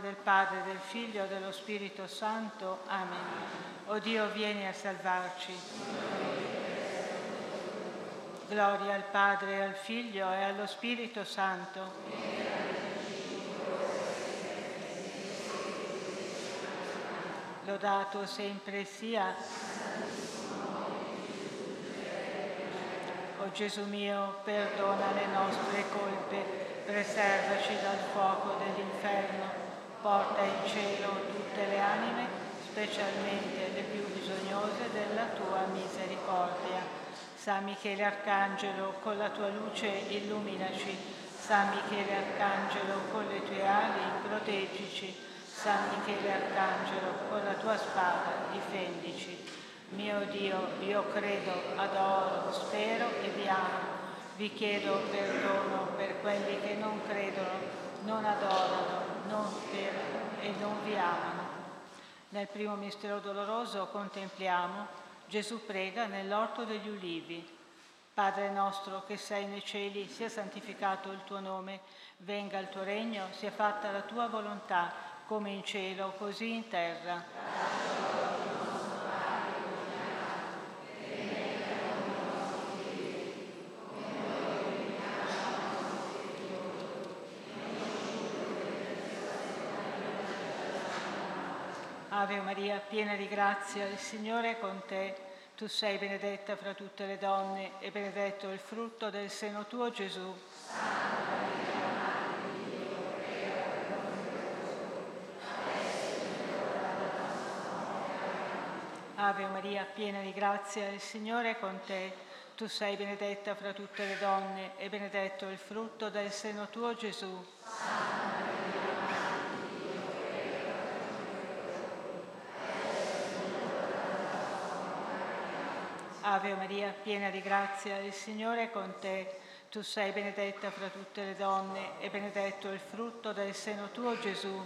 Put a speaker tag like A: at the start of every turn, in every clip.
A: del Padre, del Figlio e dello Spirito Santo. Amen. O Dio, vieni a salvarci. Gloria al Padre, al Figlio e allo Spirito Santo. Lodato sempre sia. O Gesù mio, perdona le nostre colpe, preservaci dal fuoco dell'inferno porta in cielo tutte le anime, specialmente le più bisognose della tua misericordia. San Michele Arcangelo, con la tua luce illuminaci. San Michele Arcangelo, con le tue ali proteggici. San Michele Arcangelo, con la tua spada difendici. Mio Dio, io credo, adoro, spero e vi amo. Vi chiedo perdono per quelli che non credono, non adorano, non sperano e non vi amano. Nel primo mistero doloroso contempliamo Gesù prega nell'orto degli ulivi. Padre nostro che sei nei cieli, sia santificato il tuo nome, venga il tuo regno, sia fatta la tua volontà, come in cielo, così in terra. Ave Maria, piena di grazia, il Signore è con te. Tu sei benedetta fra tutte le donne e benedetto il frutto del seno tuo, Gesù. Ave Maria, piena di grazia, il Signore è con te. Tu sei benedetta fra tutte le donne e benedetto il frutto del seno tuo, Gesù. Ave Maria, piena di grazia, il Signore è con te. Tu sei benedetta fra tutte le donne e benedetto il frutto del seno tuo, Gesù.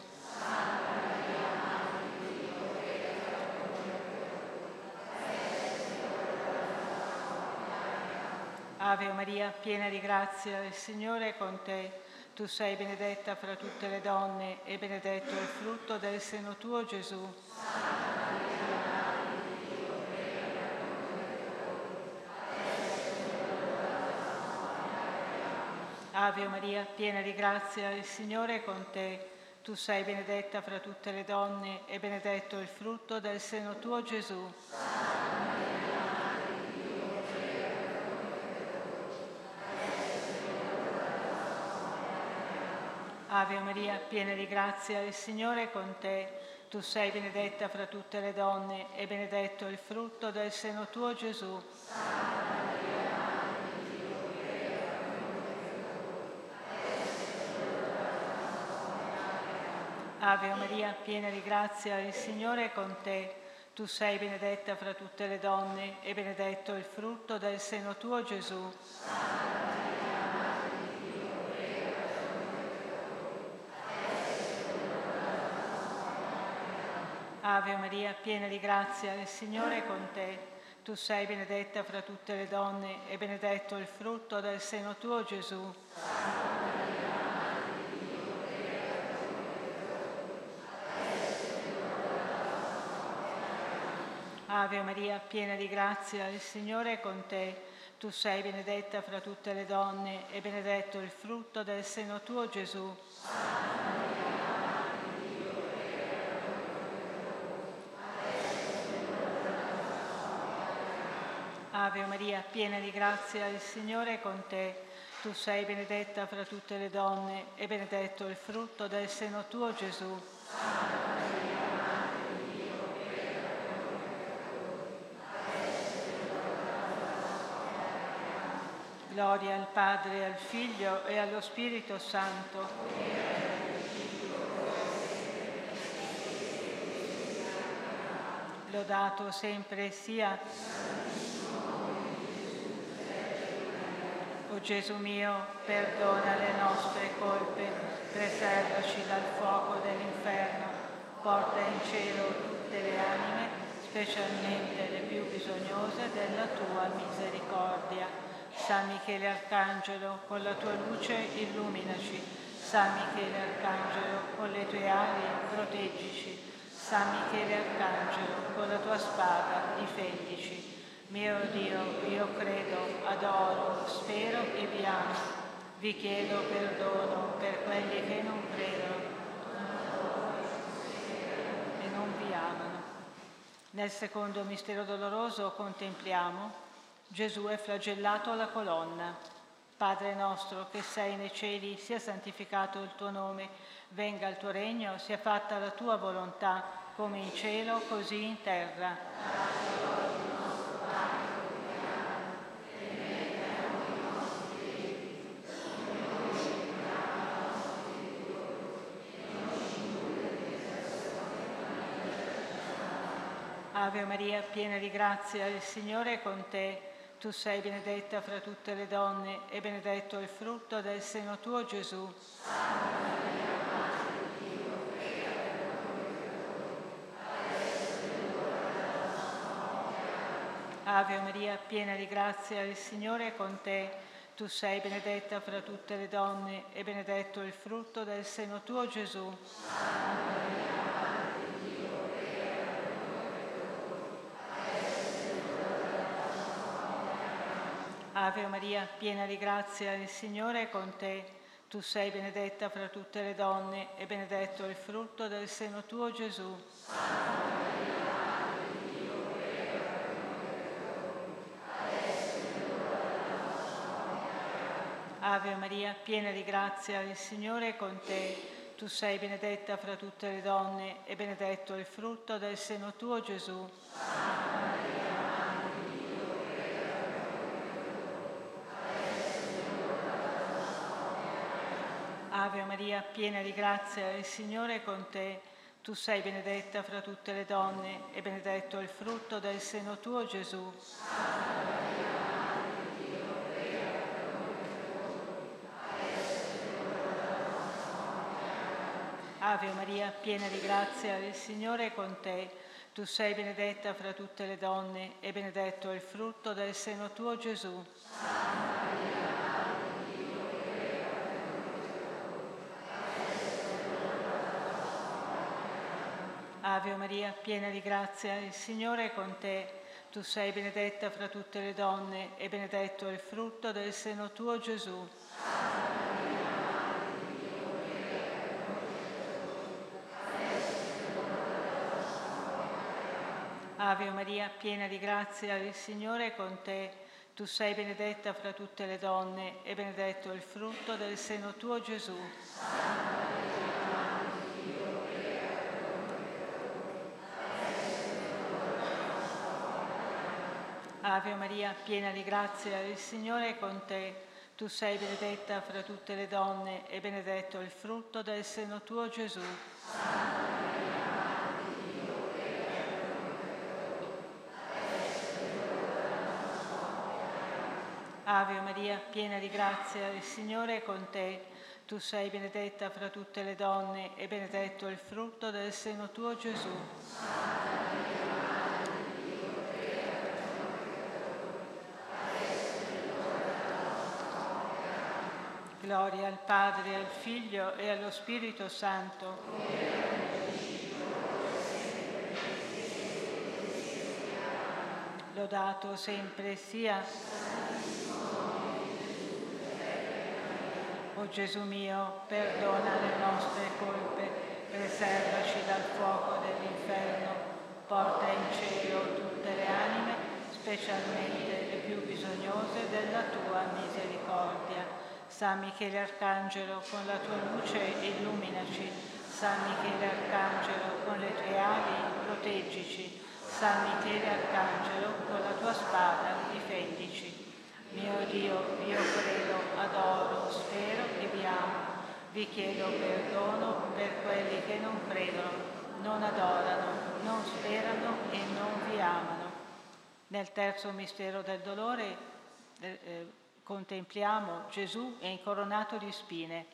A: Ave Maria, piena di grazia, il Signore è con te. Tu sei benedetta fra tutte le donne e benedetto il frutto del seno tuo, Gesù. Ave Maria, piena di grazia, il Signore è con te. Tu sei benedetta fra tutte le donne e benedetto il frutto del seno tuo, Gesù. Ave Maria, piena di grazia, il Signore è con te. Tu sei benedetta fra tutte le donne e benedetto il frutto del seno tuo, Gesù. Ave Maria, piena di grazia, il Signore è con te. Tu sei benedetta fra tutte le donne e benedetto il frutto del seno tuo, Gesù. Ave Maria, piena di grazia, il Signore è con te. Tu sei benedetta fra tutte le donne e benedetto il frutto del seno tuo, Gesù. Ave Maria, piena di grazia, il Signore è con te. Tu sei benedetta fra tutte le donne e benedetto il frutto del seno tuo, Gesù. Ave Maria, piena di grazia, il Signore è con te. Tu sei benedetta fra tutte le donne e benedetto il frutto del seno tuo, Gesù. Gloria al Padre, al Figlio e allo Spirito Santo. Lodato sempre sia. O Gesù mio, perdona le nostre colpe, preservaci dal fuoco dell'inferno, porta in cielo tutte le anime, specialmente le più bisognose della tua misericordia San Michele Arcangelo, con la tua luce illuminaci. San Michele Arcangelo, con le tue ali proteggici. San Michele Arcangelo, con la tua spada difendici. Mio Dio, io credo, adoro, spero e vi amo. Vi chiedo perdono per quelli che non credono e non vi amano. Nel secondo mistero doloroso contempliamo Gesù è flagellato alla colonna. Padre nostro che sei nei cieli, sia santificato il tuo nome, venga il tuo regno, sia fatta la tua volontà, come in cielo, così in terra. Ave Maria, piena di grazia, il Signore è con te. Tu sei benedetta fra tutte le donne e benedetto il frutto del seno tuo, Gesù. Ave Maria, piena di grazia, il Signore è con te. Tu sei benedetta fra tutte le donne e benedetto il frutto del seno tuo, Gesù. Ave Maria, piena di grazia, il Signore è con te. Tu sei benedetta fra tutte le donne e benedetto il frutto del seno tuo, Gesù. Ave Maria, piena di grazia, il Signore è con te. Tu sei benedetta fra tutte le donne e benedetto il frutto del seno tuo, Gesù. Ave Maria, piena di grazia, il Signore è con te. Tu sei benedetta fra tutte le donne e benedetto il frutto del seno tuo, Gesù. Ave Maria, piena di grazia, il Signore è con te. Tu sei benedetta fra tutte le donne e benedetto il frutto del seno tuo, Gesù. Ave Maria, piena di grazia, il Signore è con te. Tu sei benedetta fra tutte le donne e benedetto il frutto del seno tuo, Gesù. Ave Maria, piena di grazia, il Signore è con te. Tu sei benedetta fra tutte le donne e benedetto il frutto del seno tuo, Gesù. Ave Maria, piena di grazia, il Signore è con te. Tu sei benedetta fra tutte le donne e benedetto il frutto del seno tuo, Gesù. Ave Maria, piena di grazia, il Signore è con te. Tu sei benedetta fra tutte le donne e benedetto il frutto del seno tuo, Gesù. Gloria al Padre, al Figlio e allo Spirito Santo. Lodato sempre sia. O Gesù mio, perdona le nostre colpe, preservaci dal fuoco dell'inferno, porta in cielo tutte le anime, specialmente le più bisognose della tua misericordia San Michele Arcangelo, con la tua luce illuminaci. San Michele Arcangelo, con le tue ali proteggici. San Michele Arcangelo, con la tua spada difendici. Mio Dio, io credo, adoro, spero e vi amo. Vi chiedo perdono per quelli che non credono, non adorano, non sperano e non vi amano. Nel terzo mistero del dolore, eh, eh contempliamo Gesù è incoronato di spine.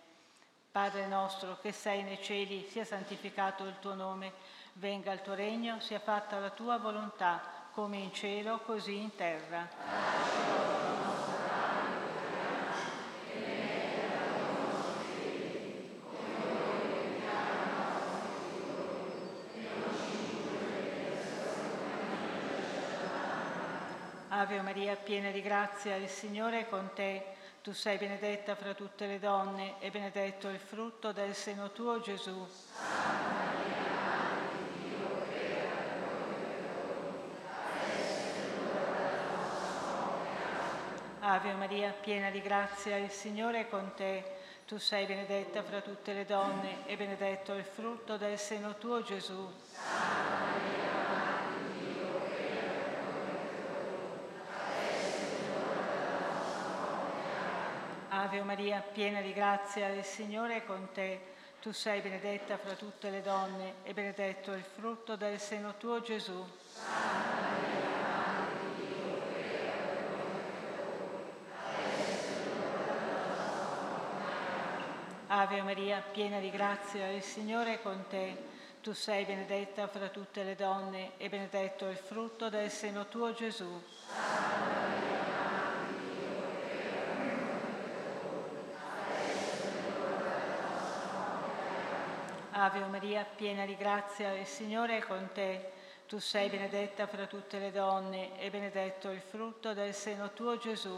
A: Padre nostro che sei nei cieli, sia santificato il tuo nome, venga il tuo regno, sia fatta la tua volontà, come in cielo, così in terra. Ave Maria, piena di grazia, il Signore è con te. Tu sei benedetta fra tutte le donne e benedetto il frutto del seno tuo, Gesù. Ave Maria, piena di grazia, il Signore è con te. Tu sei benedetta fra tutte le donne e benedetto il frutto del seno tuo, Gesù. Ave Maria, piena di grazia, il Signore è con te. Tu sei benedetta fra tutte le donne e benedetto il frutto del seno tuo, Gesù. Ave Maria, piena di grazia, il Signore è con te. Tu sei benedetta fra tutte le donne e benedetto il frutto del seno tuo, Gesù. Ave Maria, piena di grazia, il Signore è con te. Tu sei benedetta fra tutte le donne e benedetto il frutto del seno tuo, Gesù.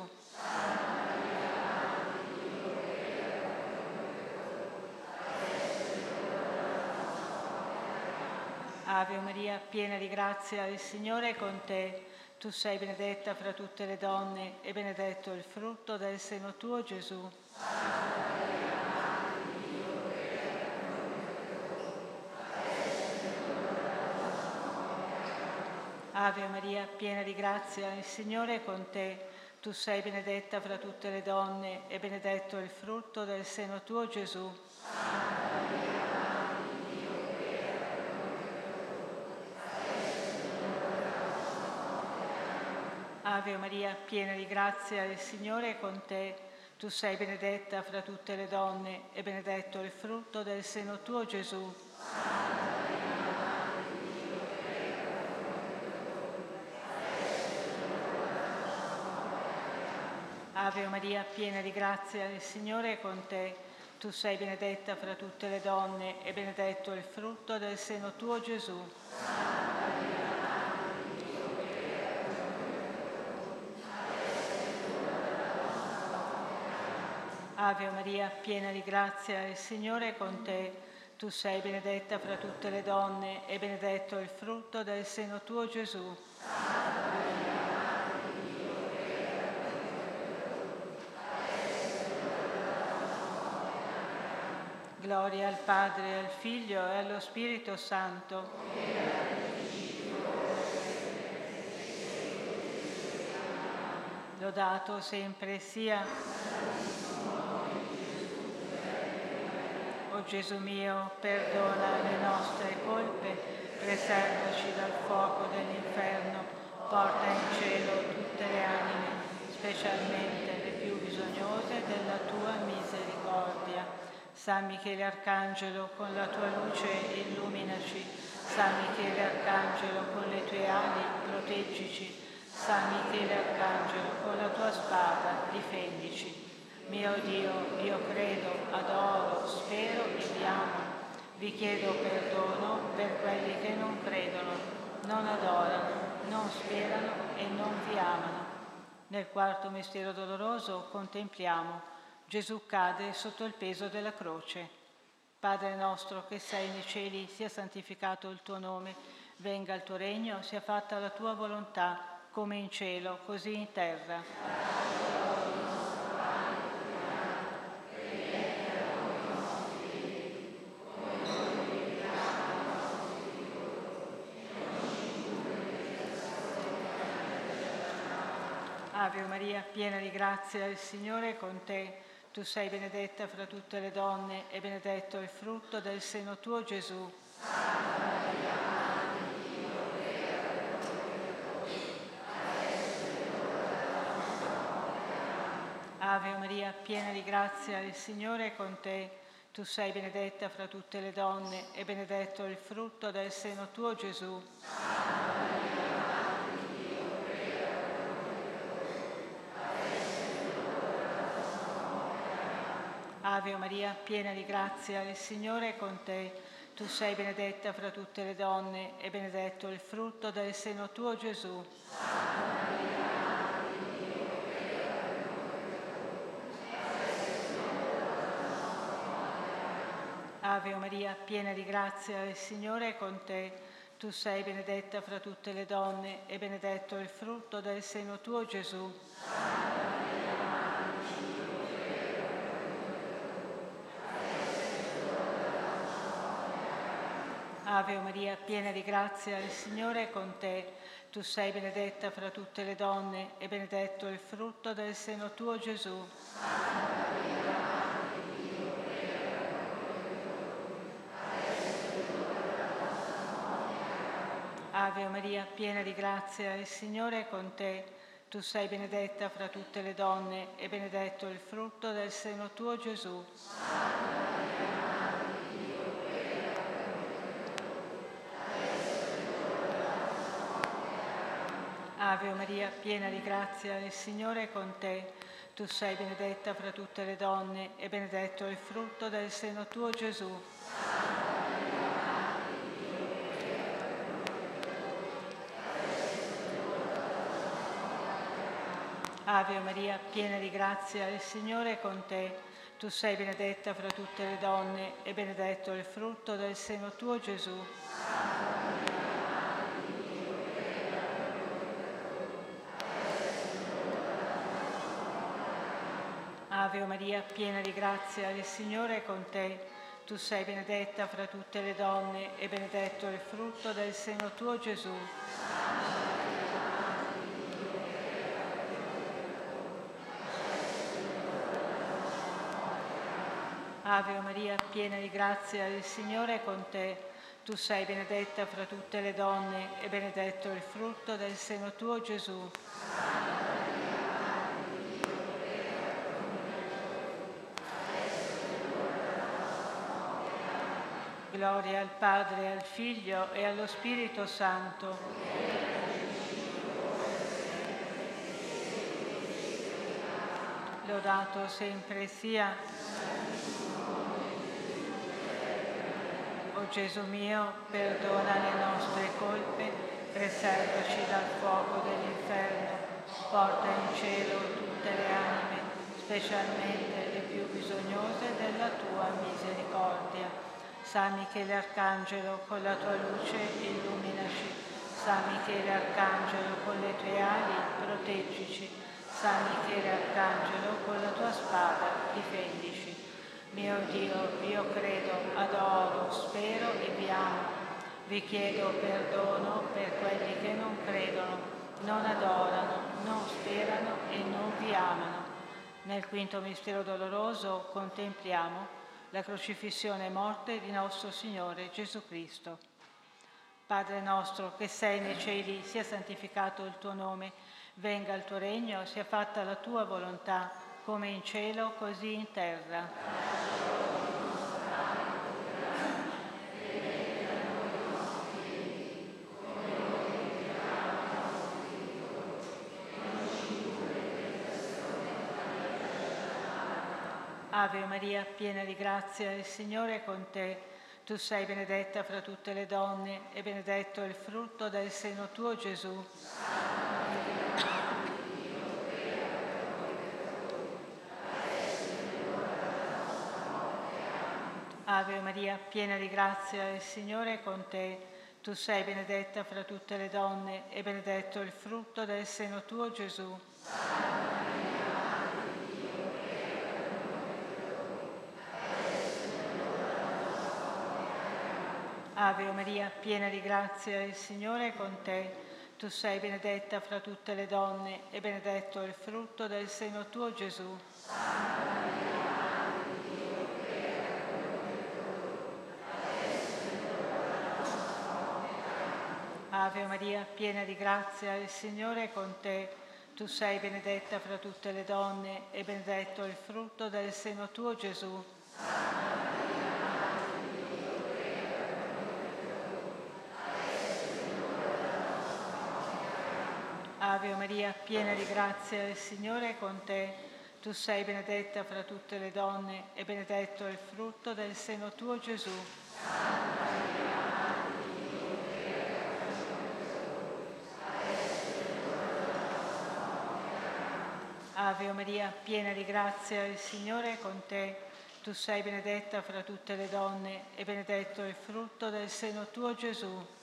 A: Ave Maria, piena di grazia, il Signore è con te. Tu sei benedetta fra tutte le donne e benedetto il frutto del seno tuo, Gesù. Ave Maria, piena di grazia, il Signore è con te. Tu sei benedetta fra tutte le donne e benedetto il frutto del seno tuo, Gesù. Ave Maria, piena di grazia, il Signore è con te. Tu sei benedetta fra tutte le donne e benedetto il frutto del seno tuo, Gesù. Ave Maria, piena di grazia, il Signore è con te. Tu sei benedetta fra tutte le donne e benedetto il frutto del seno tuo, Gesù. Ave Maria, piena di grazia, il Signore è con te. Tu sei benedetta fra tutte le donne e benedetto il frutto del seno tuo, Gesù. Gloria al Padre, al Figlio e allo Spirito Santo. Lodato sempre sia. O Gesù mio, perdona le nostre colpe, preservaci dal fuoco dell'inferno, porta in cielo tutte le anime, specialmente le più bisognose della tua misericordia. San Michele Arcangelo, con la tua luce illuminaci. San Michele Arcangelo, con le tue ali proteggici. San Michele Arcangelo, con la tua spada difendici. Mio Dio, io credo, adoro, spero e vi amo. Vi chiedo perdono per quelli che non credono, non adorano, non sperano e non vi amano. Nel quarto mistero doloroso contempliamo Gesù cade sotto il peso della croce. Padre nostro che sei nei cieli, sia santificato il tuo nome, venga il tuo regno, sia fatta la tua volontà, come in cielo, così in terra. Ave Maria, piena di grazia, il Signore è con te. Tu sei benedetta fra tutte le donne e benedetto il frutto del seno tuo, Gesù. Ave Maria, piena di grazia, il Signore è con te. Tu sei benedetta fra tutte le donne e benedetto il frutto del seno tuo, Gesù. Ave Maria, piena di grazia, il Signore è con te. Tu sei benedetta fra tutte le donne e benedetto il frutto del seno tuo Gesù. Ave Maria, piena di grazia, il Signore è con te. Tu sei benedetta fra tutte le donne e benedetto il frutto del seno tuo Gesù. Santa Ave Maria, piena di grazia, il Signore è con te. Tu sei benedetta fra tutte le donne e benedetto il frutto del seno tuo, Gesù. Ave Maria, piena di grazia, il Signore è con te. Tu sei benedetta fra tutte le donne e benedetto il frutto del seno tuo, Gesù. Ave Maria, piena di grazia, il Signore è con te. Tu sei benedetta fra tutte le donne e benedetto il frutto del seno tuo, Gesù. Ave Maria, piena di grazia, il Signore è con te. Tu sei benedetta fra tutte le donne e benedetto il frutto del seno tuo, Gesù. Ave Maria, piena di grazia, il Signore è con te. Tu sei benedetta fra tutte le donne e benedetto il frutto del seno tuo, Gesù. Ave Maria, piena di grazia, il Signore è con te. Tu sei benedetta fra tutte le donne e benedetto il frutto del seno tuo, Gesù. Gloria al Padre, al Figlio e allo Spirito Santo. Lodato sempre sia. O Gesù mio, perdona le nostre colpe, preservaci dal fuoco dell'inferno, porta in cielo tutte le anime, specialmente le più bisognose della tua misericordia. San Michele Arcangelo, con la tua luce illuminaci. San Michele Arcangelo, con le tue ali proteggici. San Michele Arcangelo, con la tua spada difendici. Mio Dio, io credo, adoro, spero e vi amo. Vi chiedo perdono per quelli che non credono, non adorano, non sperano e non vi amano. Nel quinto mistero doloroso contempliamo la crocifissione e morte di nostro Signore Gesù Cristo. Padre nostro che sei nei cieli, sia santificato il tuo nome, venga il tuo regno, sia fatta la tua volontà, come in cielo, così in terra. Ave Maria, piena di grazia, il Signore è con te. Tu sei benedetta fra tutte le donne e benedetto il frutto del seno tuo, Gesù. Ave Maria, piena di grazia, il Signore è con te. Tu sei benedetta fra tutte le donne e benedetto il frutto del seno tuo, Gesù. Ave Maria, piena di grazia, il Signore è con te. Tu sei benedetta fra tutte le donne e benedetto il frutto del seno tuo, Gesù. Ave Maria, piena di grazia, il Signore è con te. Tu sei benedetta fra tutte le donne e benedetto il frutto del seno tuo, Gesù. Ave Maria, piena di grazia, il Signore è con te. Tu sei benedetta fra tutte le donne e benedetto il frutto del seno tuo, Gesù. Ave Maria, piena di grazia, il Signore è con te. Tu sei benedetta fra tutte le donne e benedetto il frutto del seno tuo Gesù.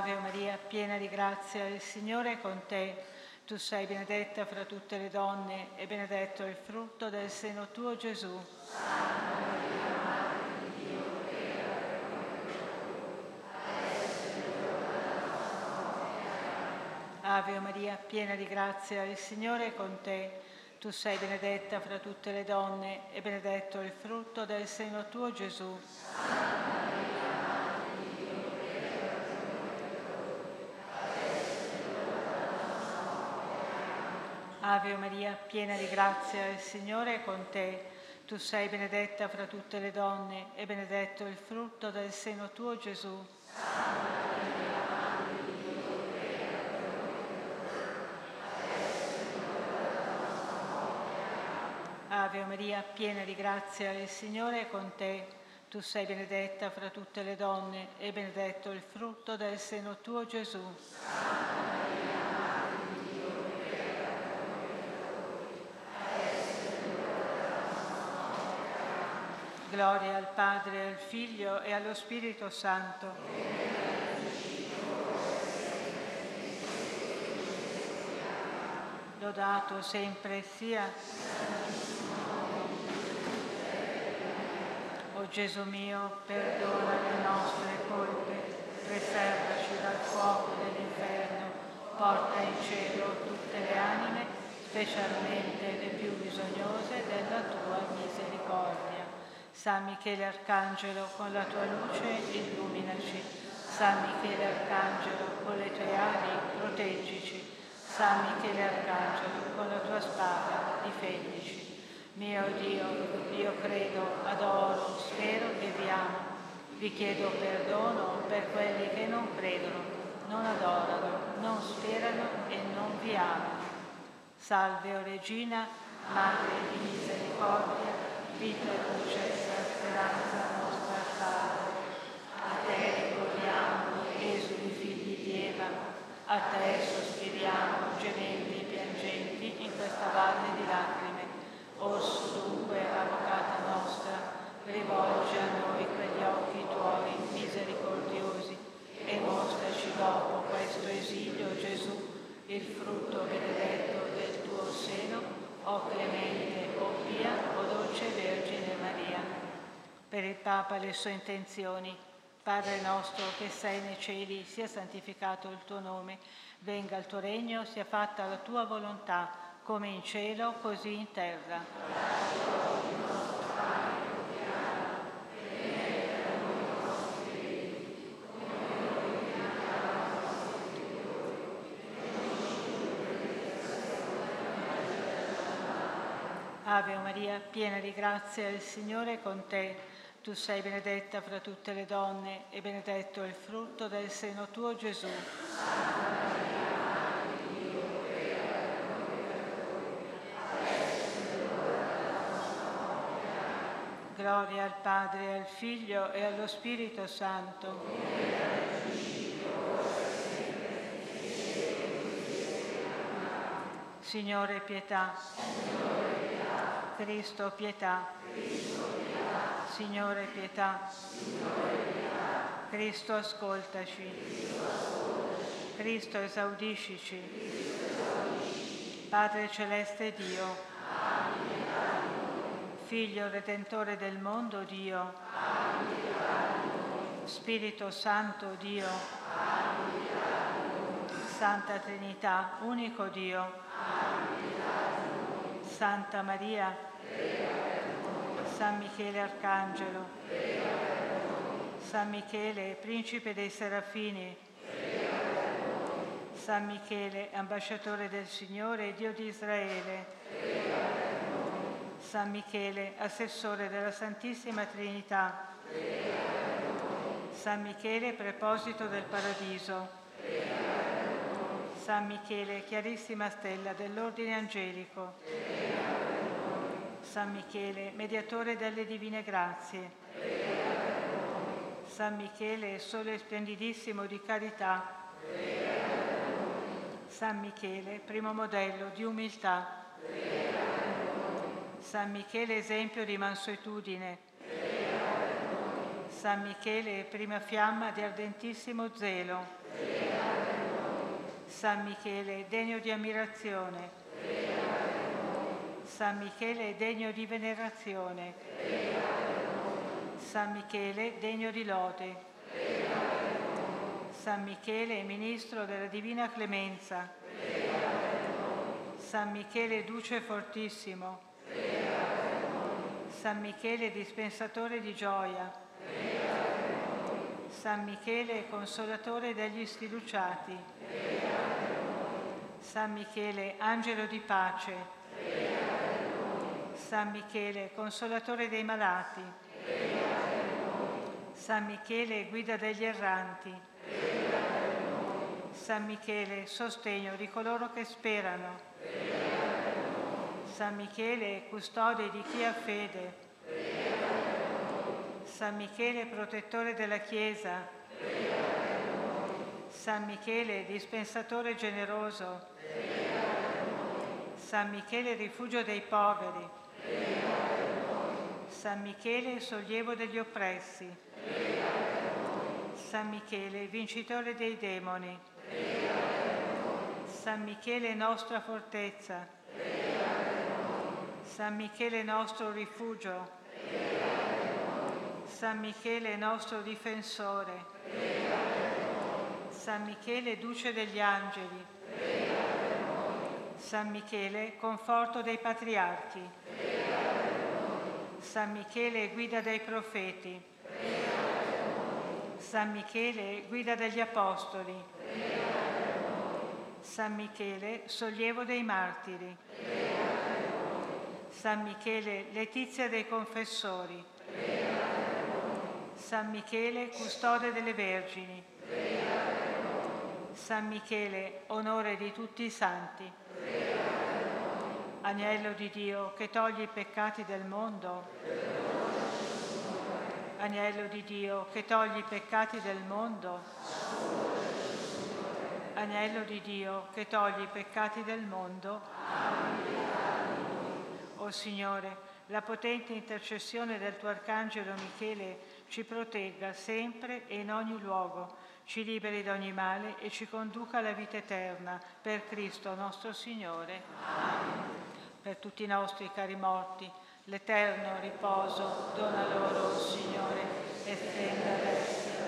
A: Ave Maria, piena di grazia, il Signore è con te. Tu sei benedetta fra tutte le donne e benedetto il frutto del seno tuo Gesù. Ave Maria, piena di grazia, il Signore è con te. Tu sei benedetta fra tutte le donne e benedetto il frutto del seno tuo Gesù. Ave Maria, piena di grazia, il Signore è con te. Tu sei benedetta fra tutte le donne e benedetto il frutto del seno tuo Gesù. Ave Maria, piena di grazia, il Signore è con te. Tu sei benedetta fra tutte le donne e benedetto il frutto del seno tuo Gesù. Gloria al Padre, al Figlio e allo Spirito Santo. Lodato sempre sia. O Gesù mio, perdona le nostre colpe, preservaci dal fuoco dell'inferno, porta in cielo tutte le anime, specialmente le più bisognose della tua misericordia. San Michele Arcangelo, con la tua luce illuminaci. San Michele Arcangelo, con le tue ali proteggici. San Michele Arcangelo, con la tua spada difendici. Mio Dio, io credo, adoro, spero e vi amo. Vi chiedo perdono per quelli che non credono, non adorano, non sperano e non vi amano. Salve, o Regina, Madre di misericordia, vita e salve. A te sospiriamo, nostra, rivolgi a noi quegli occhi tuoi misericordiosi e mostraci dopo questo esilio Gesù, il frutto benedetto del tuo seno, o clemente, o pia, o dolce Vergine. Per il Papa le sue intenzioni. Padre nostro che sei nei cieli, sia santificato il tuo nome, venga il tuo regno, sia fatta la tua volontà, come in cielo, così in terra. Ave Maria, piena di grazia, il Signore è con te. Tu sei benedetta fra tutte le donne e benedetto il frutto del seno tuo Gesù. Gloria al Padre, al Figlio e allo Spirito Santo. Signore, pietà. Cristo, pietà. Signore, pietà. Cristo, ascoltaci. Cristo, esaudiscici. Padre celeste Dio. Figlio redentore del mondo Dio. Spirito Santo Dio. Santa Trinità, unico Dio. Santa Maria, San Michele Arcangelo, San Michele, Principe dei Serafini, San Michele, Ambasciatore del Signore, Dio di Israele, San Michele, Assessore della Santissima Trinità, San Michele, Preposito del Paradiso, San Michele, chiarissima stella dell'ordine angelico. San Michele, mediatore delle divine grazie. San Michele, sole splendidissimo di carità. San Michele, primo modello di umiltà. San Michele, esempio di mansuetudine. San Michele, prima fiamma di ardentissimo zelo. San Michele, degno di ammirazione. San Michele, degno di venerazione. San Michele, degno di lode. San Michele, ministro della divina clemenza. San Michele, duce fortissimo. San Michele, dispensatore di gioia. San Michele, consolatore degli sfiduciati. San Michele, angelo di pace. San Michele, consolatore dei malati. San Michele, guida degli erranti. San Michele, sostegno di coloro che sperano. San Michele, custode di chi ha fede. San Michele, protettore della Chiesa. San Michele, dispensatore generoso. San Michele, rifugio dei poveri. San Michele, sollievo degli oppressi. San Michele, vincitore dei demoni. San Michele nostra fortezza. San Michele nostro rifugio. San Michele nostro difensore. San Michele duce degli angeli. San Michele conforto dei patriarchi. San Michele guida dei profeti. San Michele guida degli apostoli. San Michele, sollievo dei martiri. San Michele, letizia dei confessori. San Michele, custode delle vergini. San Michele, onore di tutti i santi. Agnello di Dio che toglie i peccati del mondo. Agnello di Dio che toglie i peccati del mondo. Agnello di Dio che togli i peccati del mondo. O Signore, la potente intercessione del tuo Arcangelo Michele ci protegga sempre e in ogni luogo, ci liberi da ogni male e ci conduca alla vita eterna. Per Cristo nostro Signore. Amen. Per tutti i nostri cari morti, l'eterno riposo dona loro, Signore, e stenda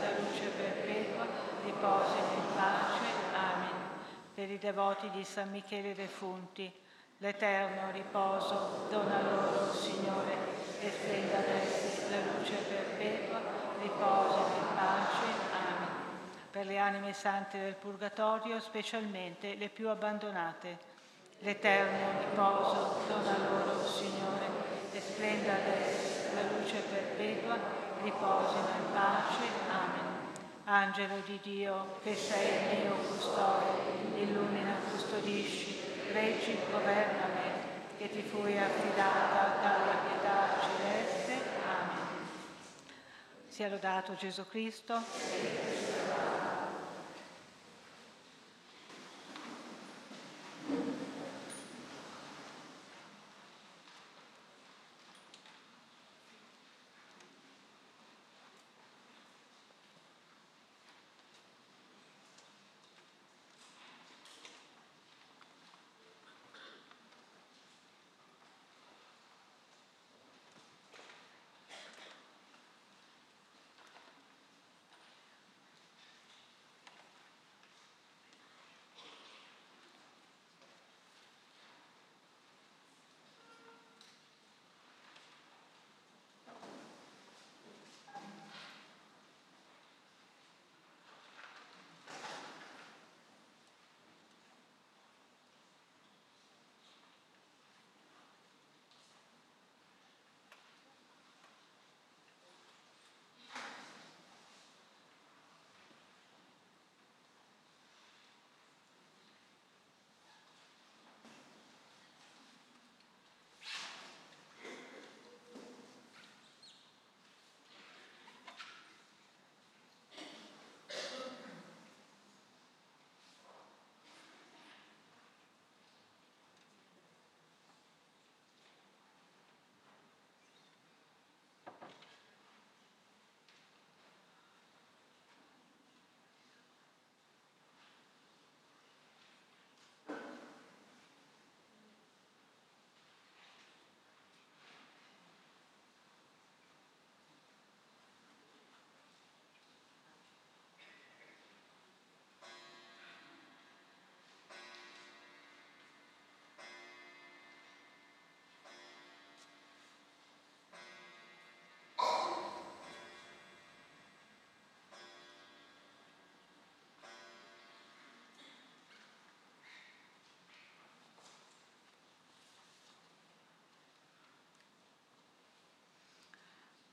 A: la luce perpetua, riposino in pace per i devoti di San Michele defunti, l'eterno riposo dona loro, Signore, e splenda ad essi la luce perpetua, riposo in pace. Per le anime sante del Purgatorio, specialmente le più abbandonate, l'eterno riposo dona loro, Signore, e splenda ad essi la luce perpetua, riposo in pace. Amen. Angelo di Dio, che sei il mio custode, illumina, custodisci, reggi, governa me, che ti fui affidata dalla pietà celeste. Amen. Sia lodato Gesù Cristo.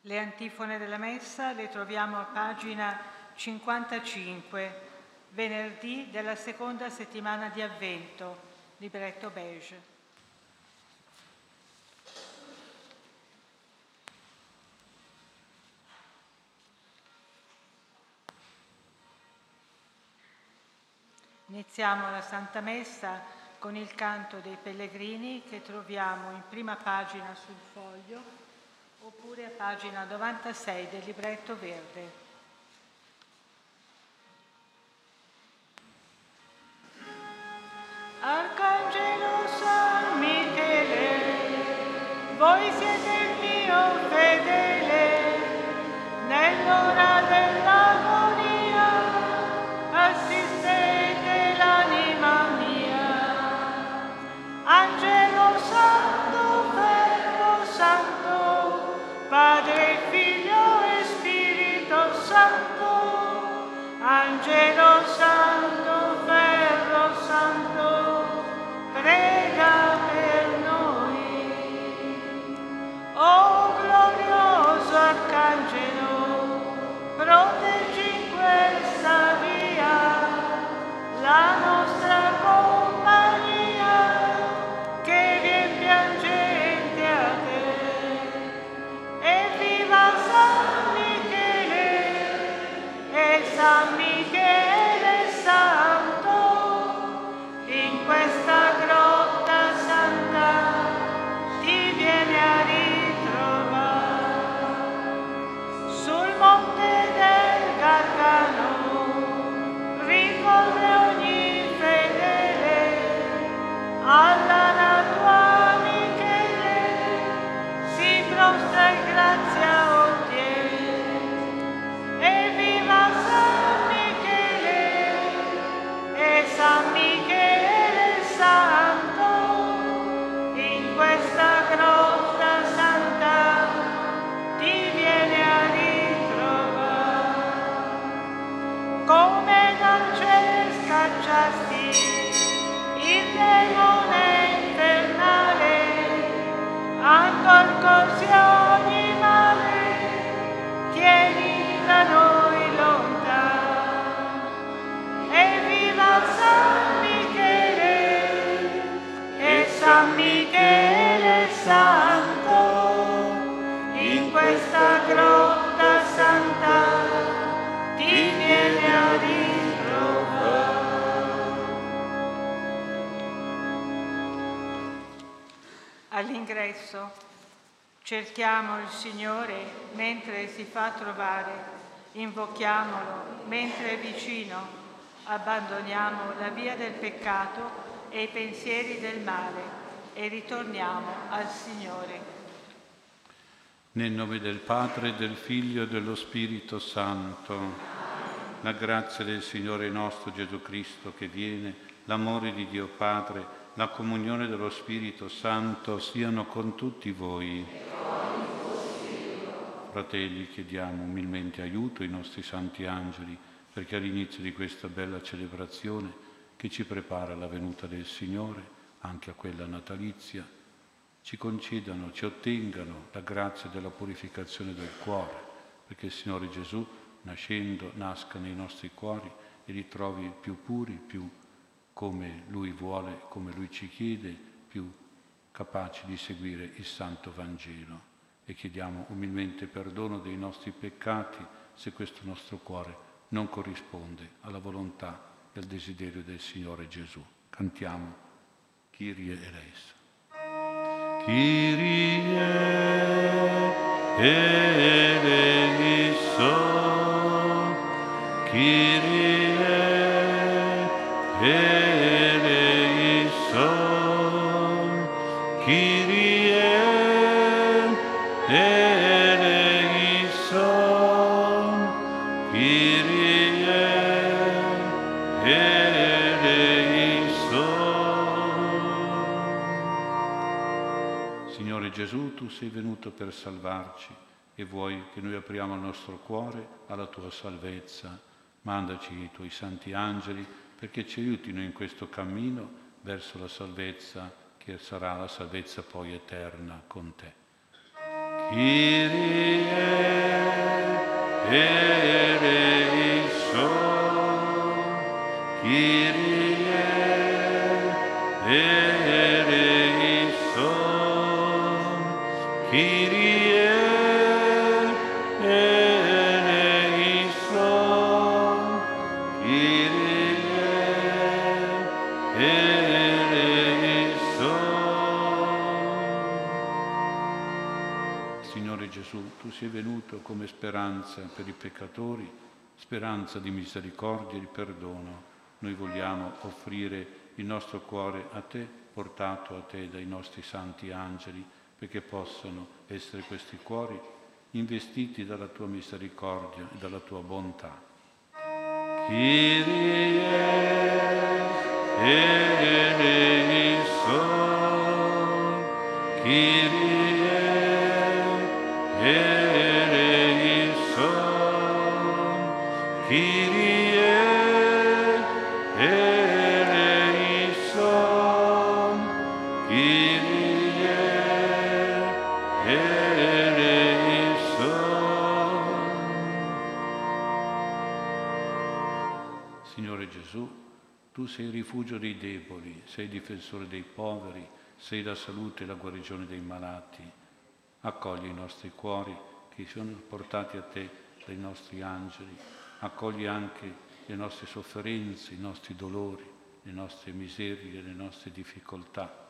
A: Le antifone della messa le troviamo a pagina 55, venerdì della seconda settimana di Avvento, libretto beige. Iniziamo la Santa Messa con il canto dei pellegrini che troviamo in prima pagina sul foglio oppure a pagina 96 del libretto verde. Arcangelo San Michele, voi siete il mio fedele nell'ora Angelo cerchiamo il Signore mentre si fa trovare, invochiamolo mentre è vicino, abbandoniamo la via del peccato e i pensieri del male e ritorniamo al Signore.
B: Nel nome del Padre, del Figlio e dello Spirito Santo, la grazia del Signore nostro Gesù Cristo che viene, l'amore di Dio Padre, la comunione dello Spirito Santo siano con tutti voi. Fratelli, chiediamo umilmente aiuto ai nostri santi angeli perché all'inizio di questa bella celebrazione che ci prepara alla venuta del Signore, anche a quella natalizia, ci concedano, ci ottengano la grazia della purificazione del cuore, perché il Signore Gesù, nascendo, nasca nei nostri cuori e li trovi più puri, più come Lui vuole, come Lui ci chiede, più capaci di seguire il Santo Vangelo. E chiediamo umilmente perdono dei nostri peccati se questo nostro cuore non corrisponde alla volontà e al desiderio del Signore Gesù. Cantiamo Kyrie eleison. Kyrie eleison, Kyrie tu sei venuto per salvarci e vuoi che noi apriamo il nostro cuore alla tua salvezza. Mandaci i tuoi santi angeli perché ci aiutino in questo cammino verso la salvezza che sarà la salvezza poi eterna con te. Speranza per i peccatori, speranza di misericordia e di perdono. Noi vogliamo offrire il nostro cuore a te, portato a te dai nostri santi angeli, perché possano essere questi cuori investiti dalla tua misericordia e dalla tua bontà. Kyrie eleison, Kyrie rifugio dei deboli, sei difensore dei poveri, sei la salute e la guarigione dei malati. Accogli i nostri cuori che sono portati a te dai nostri angeli, accogli anche le nostre sofferenze, i nostri dolori, le nostre miserie, le nostre difficoltà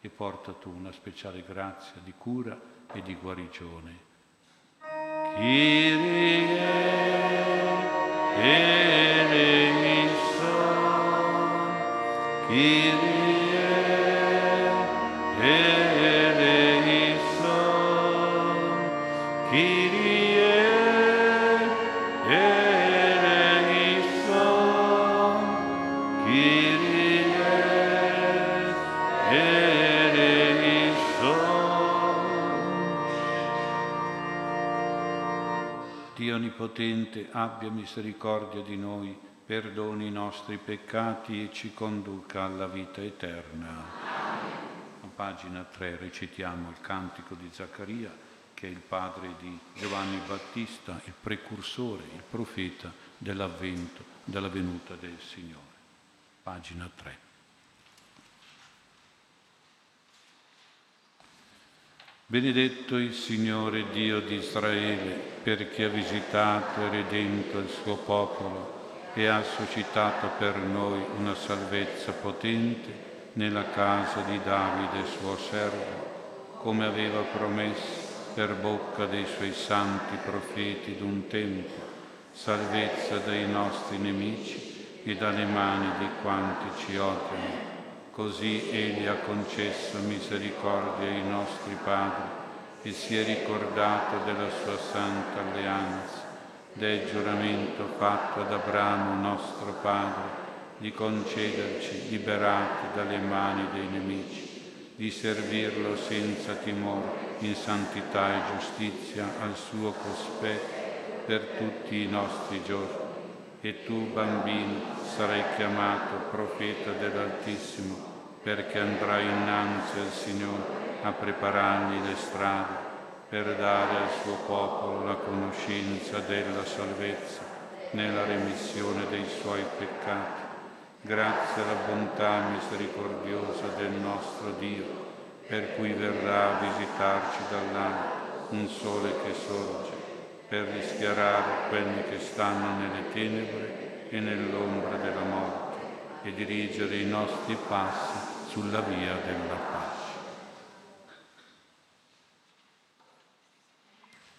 B: e porta tu una speciale grazia di cura e di guarigione. Kyrie eleison. Dio Onnipotente abbia misericordia di noi perdoni i nostri peccati e ci conduca alla vita eterna. A pagina 3 recitiamo il cantico di Zaccaria, che è il padre di Giovanni Battista, il precursore, il profeta dell'avvento, della venuta del Signore. Pagina 3. Benedetto il Signore Dio di Israele, perché ha visitato e redento il suo popolo e ha suscitato per noi una salvezza potente nella casa di Davide suo servo, come aveva promesso per bocca dei suoi santi profeti d'un tempo, salvezza dai nostri nemici e dalle mani di quanti ci odiano. Così Egli ha concesso misericordia ai nostri padri e si è ricordato della sua santa alleanza del giuramento fatto ad Abramo nostro Padre di concederci, liberati dalle mani dei nemici, di servirlo senza timore, in santità e giustizia al suo cospetto per tutti i nostri giorni. E tu, bambino, sarai chiamato profeta dell'Altissimo, perché andrai innanzi al Signore a preparargli le strade per dare al suo popolo la conoscenza della salvezza nella remissione dei suoi peccati. Grazie alla bontà misericordiosa del nostro Dio, per cui verrà a visitarci dall'alto un sole che sorge, per rischiarare quelli che stanno nelle tenebre e nell'ombra della morte e dirigere i nostri passi sulla via della pace.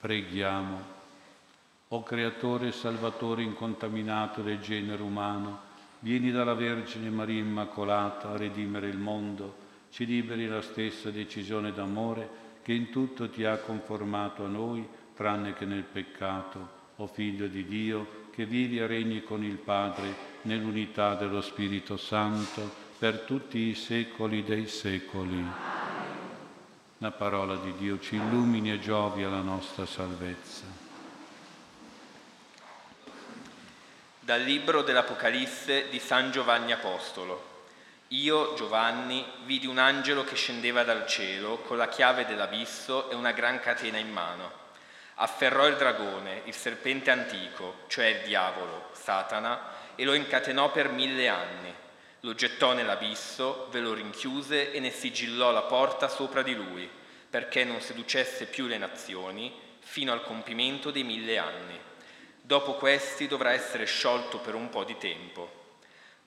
B: Preghiamo. O Creatore e Salvatore incontaminato del genere umano, vieni dalla Vergine Maria Immacolata a redimere il mondo, ci liberi la stessa decisione d'amore che in tutto ti ha conformato a noi, tranne che nel peccato, o Figlio di Dio, che vivi e regni con il Padre nell'unità dello Spirito Santo per tutti i secoli dei secoli. La parola di Dio ci illumini e giovi alla nostra salvezza.
C: Dal libro dell'Apocalisse di San Giovanni Apostolo. Io, Giovanni, vidi un angelo che scendeva dal cielo con la chiave dell'abisso e una gran catena in mano. Afferrò il dragone, il serpente antico, cioè il diavolo, Satana, e lo incatenò per mille anni. Lo gettò nell'abisso, ve lo rinchiuse e ne sigillò la porta sopra di lui, perché non seducesse più le nazioni fino al compimento dei mille anni. Dopo questi dovrà essere sciolto per un po' di tempo.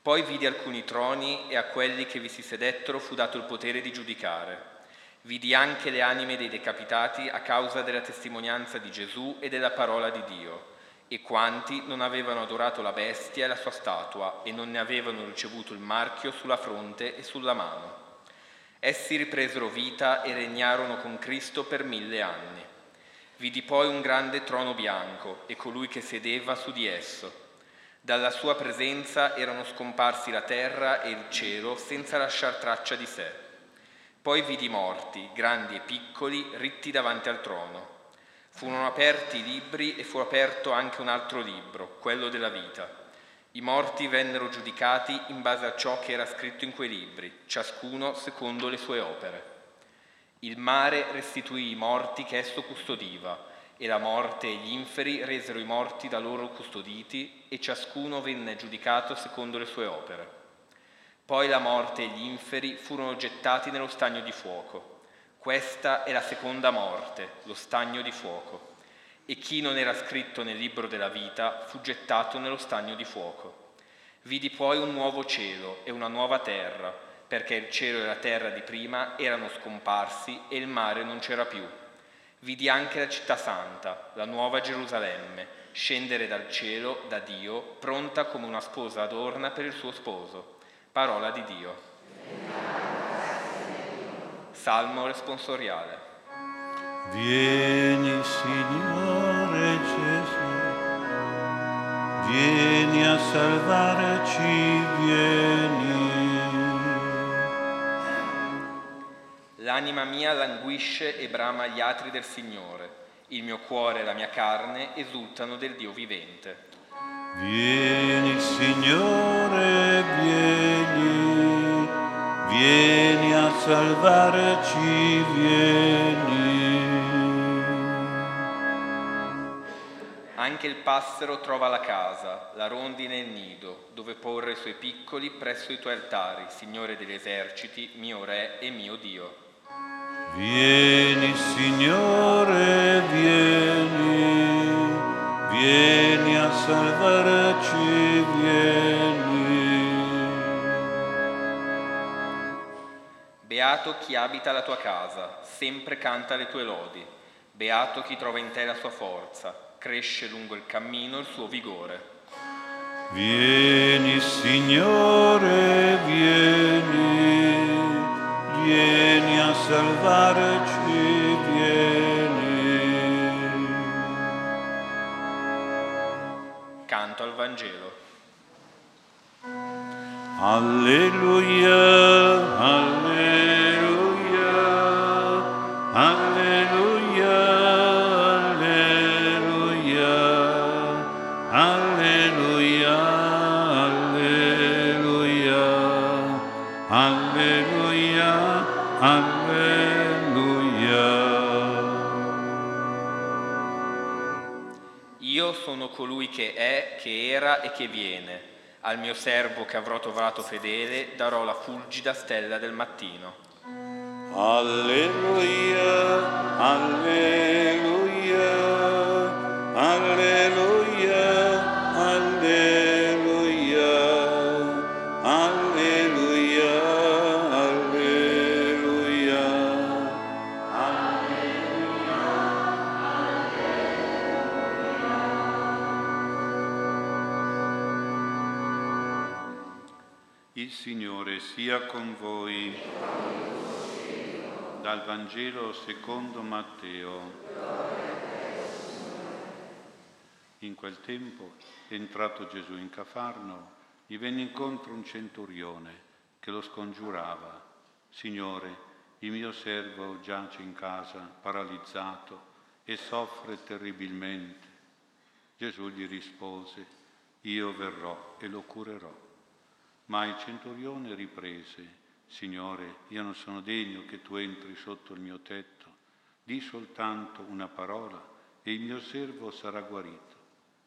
C: Poi vidi alcuni troni e a quelli che vi si sedettero fu dato il potere di giudicare. Vidi anche le anime dei decapitati a causa della testimonianza di Gesù e della parola di Dio, e quanti non avevano adorato la bestia e la sua statua e non ne avevano ricevuto il marchio sulla fronte e sulla mano. Essi ripresero vita e regnarono con Cristo per mille anni. Vidi poi un grande trono bianco e colui che sedeva su di esso dalla sua presenza erano scomparsi la terra e il cielo senza lasciar traccia di sé. Poi vidi morti, grandi e piccoli, ritti davanti al trono. Furono aperti i libri e fu aperto anche un altro libro, quello della vita. I morti vennero giudicati in base a ciò che era scritto in quei libri, ciascuno secondo le sue opere. Il mare restituì i morti che esso custodiva, e la morte e gli inferi resero i morti da loro custoditi e ciascuno venne giudicato secondo le sue opere. Poi la morte e gli inferi furono gettati nello stagno di fuoco. Questa è la seconda morte, lo stagno di fuoco. E chi non era scritto nel libro della vita fu gettato nello stagno di fuoco. Vidi poi un nuovo cielo e una nuova terra, perché il cielo e la terra di prima erano scomparsi e il mare non c'era più vidi anche la città santa, la nuova Gerusalemme, scendere dal cielo da Dio, pronta come una sposa adorna per il suo sposo. Parola di Dio. Salmo responsoriale.
B: Vieni Signore Gesù, vieni a salvarci, vieni.
C: L'anima mia languisce e brama gli atri del Signore, il mio cuore e la mia carne esultano del Dio vivente.
B: Vieni Signore, vieni, vieni salvarci, vieni.
C: Anche il passero trova la casa, la rondine il nido, dove porre i suoi piccoli presso i tuoi altari, Signore degli eserciti, mio Re e mio Dio.
B: Vieni Signore, vieni, vieni a salvarci, vieni.
C: Beato chi abita la tua casa, sempre canta le tue lodi. Beato chi trova in te la sua forza, cresce lungo il cammino il suo vigore.
B: Vieni Signore, vieni vieni a salvarci, vieni.
C: Canto al Vangelo.
B: Alleluia, alleluia, alleluia, alleluia, alleluia, alleluia, alleluia, alleluia.
C: Io sono colui che è, che era e che viene. Al mio servo che avrò trovato fedele darò la fulgida stella del mattino.
B: Alleluia, alleluia, Dal Vangelo secondo Matteo. In quel tempo, entrato Gesù in Cafarno, gli venne incontro un centurione che lo scongiurava. Signore, il mio servo giace in casa, paralizzato, e soffre terribilmente. Gesù gli rispose, io verrò e lo curerò. Ma il centurione riprese, Signore, io non sono degno che tu entri sotto il mio tetto, di soltanto una parola e il mio servo sarà guarito,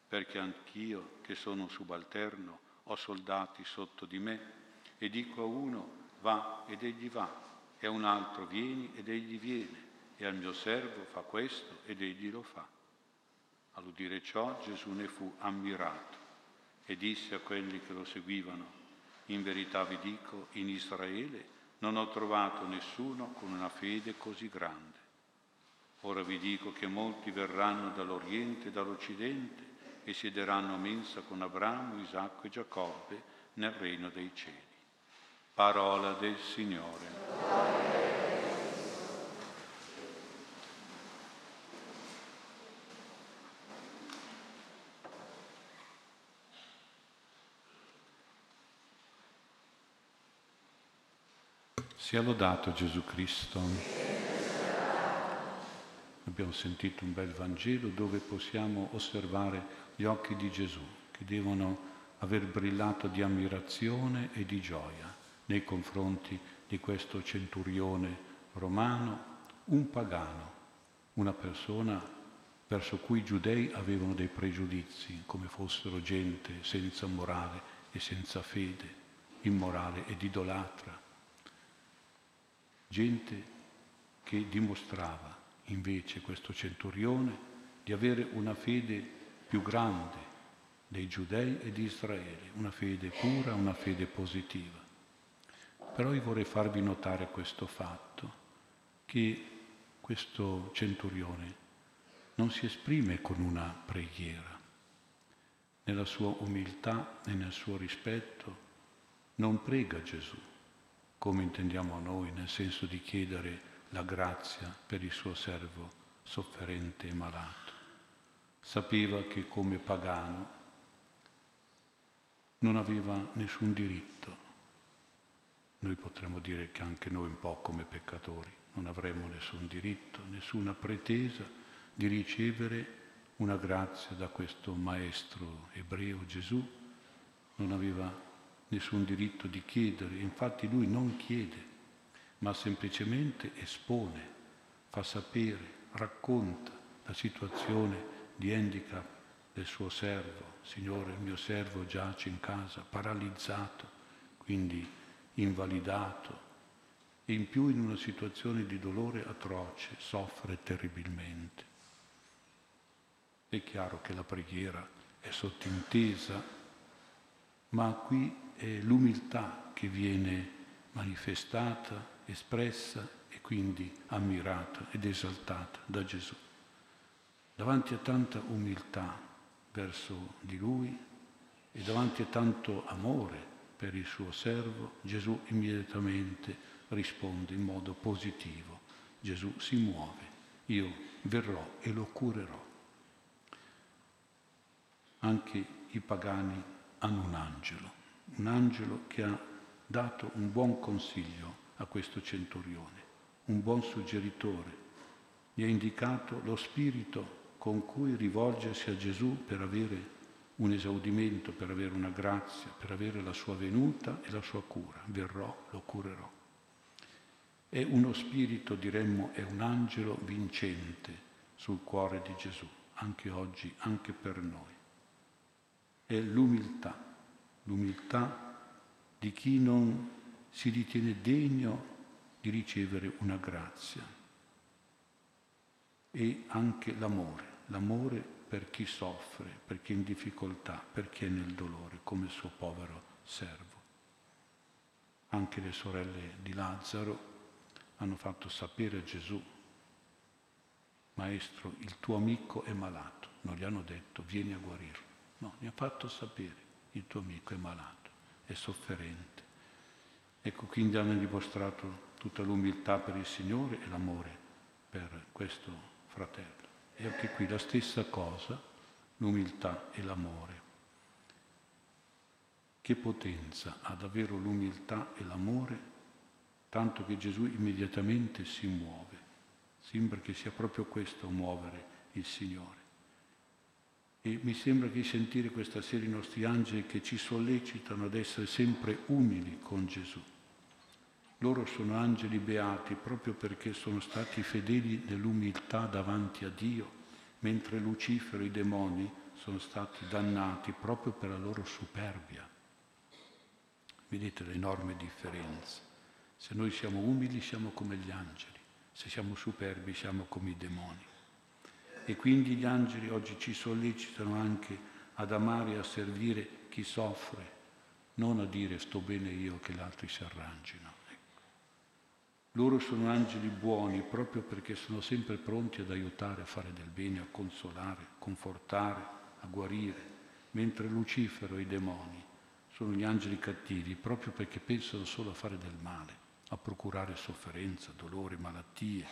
B: perché anch'io, che sono subalterno, ho soldati sotto di me, e dico a uno va ed egli va, e a un altro vieni ed egli viene, e al mio servo fa questo ed egli lo fa. All'udire ciò Gesù ne fu ammirato e disse a quelli che lo seguivano, in verità vi dico, in Israele non ho trovato nessuno con una fede così grande. Ora vi dico che molti verranno dall'Oriente e dall'Occidente e siederanno a mensa con Abramo, Isacco e Giacobbe nel regno dei cieli. Parola del Signore. Sia lodato Gesù Cristo. Abbiamo sentito un bel Vangelo dove possiamo osservare gli occhi di Gesù che devono aver brillato di ammirazione e di gioia nei confronti di questo centurione romano, un pagano, una persona verso cui i giudei avevano dei pregiudizi, come fossero gente senza morale e senza fede, immorale ed idolatra gente che dimostrava invece questo centurione di avere una fede più grande dei giudei e di Israele, una fede pura, una fede positiva. Però io vorrei farvi notare questo fatto, che questo centurione non si esprime con una preghiera. Nella sua umiltà e nel suo rispetto non prega Gesù, come intendiamo noi, nel senso di chiedere la grazia per il suo servo sofferente e malato. Sapeva che come pagano non aveva nessun diritto. Noi potremmo dire che anche noi un po' come peccatori non avremmo nessun diritto, nessuna pretesa di ricevere una grazia da questo maestro ebreo Gesù, non aveva nessun diritto di chiedere, infatti lui non chiede, ma semplicemente espone, fa sapere, racconta la situazione di handicap del suo servo. Signore, il mio servo giace in casa, paralizzato, quindi invalidato, e in più in una situazione di dolore atroce, soffre terribilmente. È chiaro che la preghiera è sottintesa, ma qui è l'umiltà che viene manifestata, espressa e quindi ammirata ed esaltata da Gesù. Davanti a tanta umiltà verso di Lui e davanti a tanto amore per il suo servo, Gesù immediatamente risponde in modo positivo. Gesù si muove, io verrò e lo curerò. Anche i pagani hanno un angelo un angelo che ha dato un buon consiglio a questo centurione, un buon suggeritore, gli ha indicato lo spirito con cui rivolgersi a Gesù per avere un esaudimento, per avere una grazia, per avere la sua venuta e la sua cura. Verrò, lo curerò. È uno spirito, diremmo, è un angelo vincente sul cuore di Gesù, anche oggi, anche per noi. È l'umiltà l'umiltà di chi non si ritiene degno di ricevere una grazia e anche l'amore, l'amore per chi soffre, per chi è in difficoltà, per chi è nel dolore, come il suo povero servo. Anche le sorelle di Lazzaro hanno fatto sapere a Gesù, Maestro, il tuo amico è malato. Non gli hanno detto vieni a guarirlo. No, gli ha fatto sapere il tuo amico è malato, è sofferente. Ecco, quindi hanno dimostrato tutta l'umiltà per il Signore e l'amore per questo fratello. E anche qui la stessa cosa, l'umiltà e l'amore. Che potenza ha davvero l'umiltà e l'amore, tanto che Gesù immediatamente si muove. Sembra che sia proprio questo muovere il Signore. E mi sembra che sentire questa sera i nostri angeli che ci sollecitano ad essere sempre umili con Gesù. Loro sono angeli beati proprio perché sono stati fedeli nell'umiltà davanti a Dio, mentre Lucifero e i demoni sono stati dannati proprio per la loro superbia. Vedete l'enorme differenza. Se noi siamo umili siamo come gli angeli, se siamo superbi siamo come i demoni. E quindi gli angeli oggi ci sollecitano anche ad amare e a servire chi soffre, non a dire sto bene io che gli altri si arrangino. Loro sono angeli buoni proprio perché sono sempre pronti ad aiutare a fare del bene, a consolare, a confortare, a guarire, mentre Lucifero e i demoni sono gli angeli cattivi proprio perché pensano solo a fare del male, a procurare sofferenza, dolore, malattie.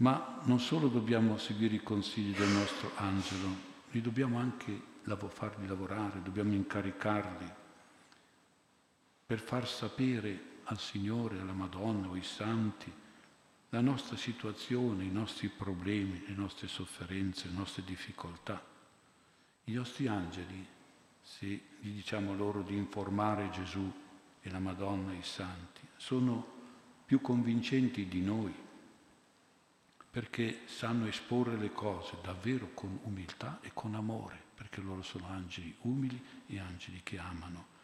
B: Ma non solo dobbiamo seguire i consigli del nostro angelo, li dobbiamo anche farli lavorare, dobbiamo incaricarli per far sapere al Signore, alla Madonna o ai santi, la nostra situazione, i nostri problemi, le nostre sofferenze, le nostre difficoltà. I nostri angeli, se gli diciamo loro di informare Gesù e la Madonna e i santi, sono più convincenti di noi, perché sanno esporre le cose davvero con umiltà e con amore, perché loro sono angeli umili e angeli che amano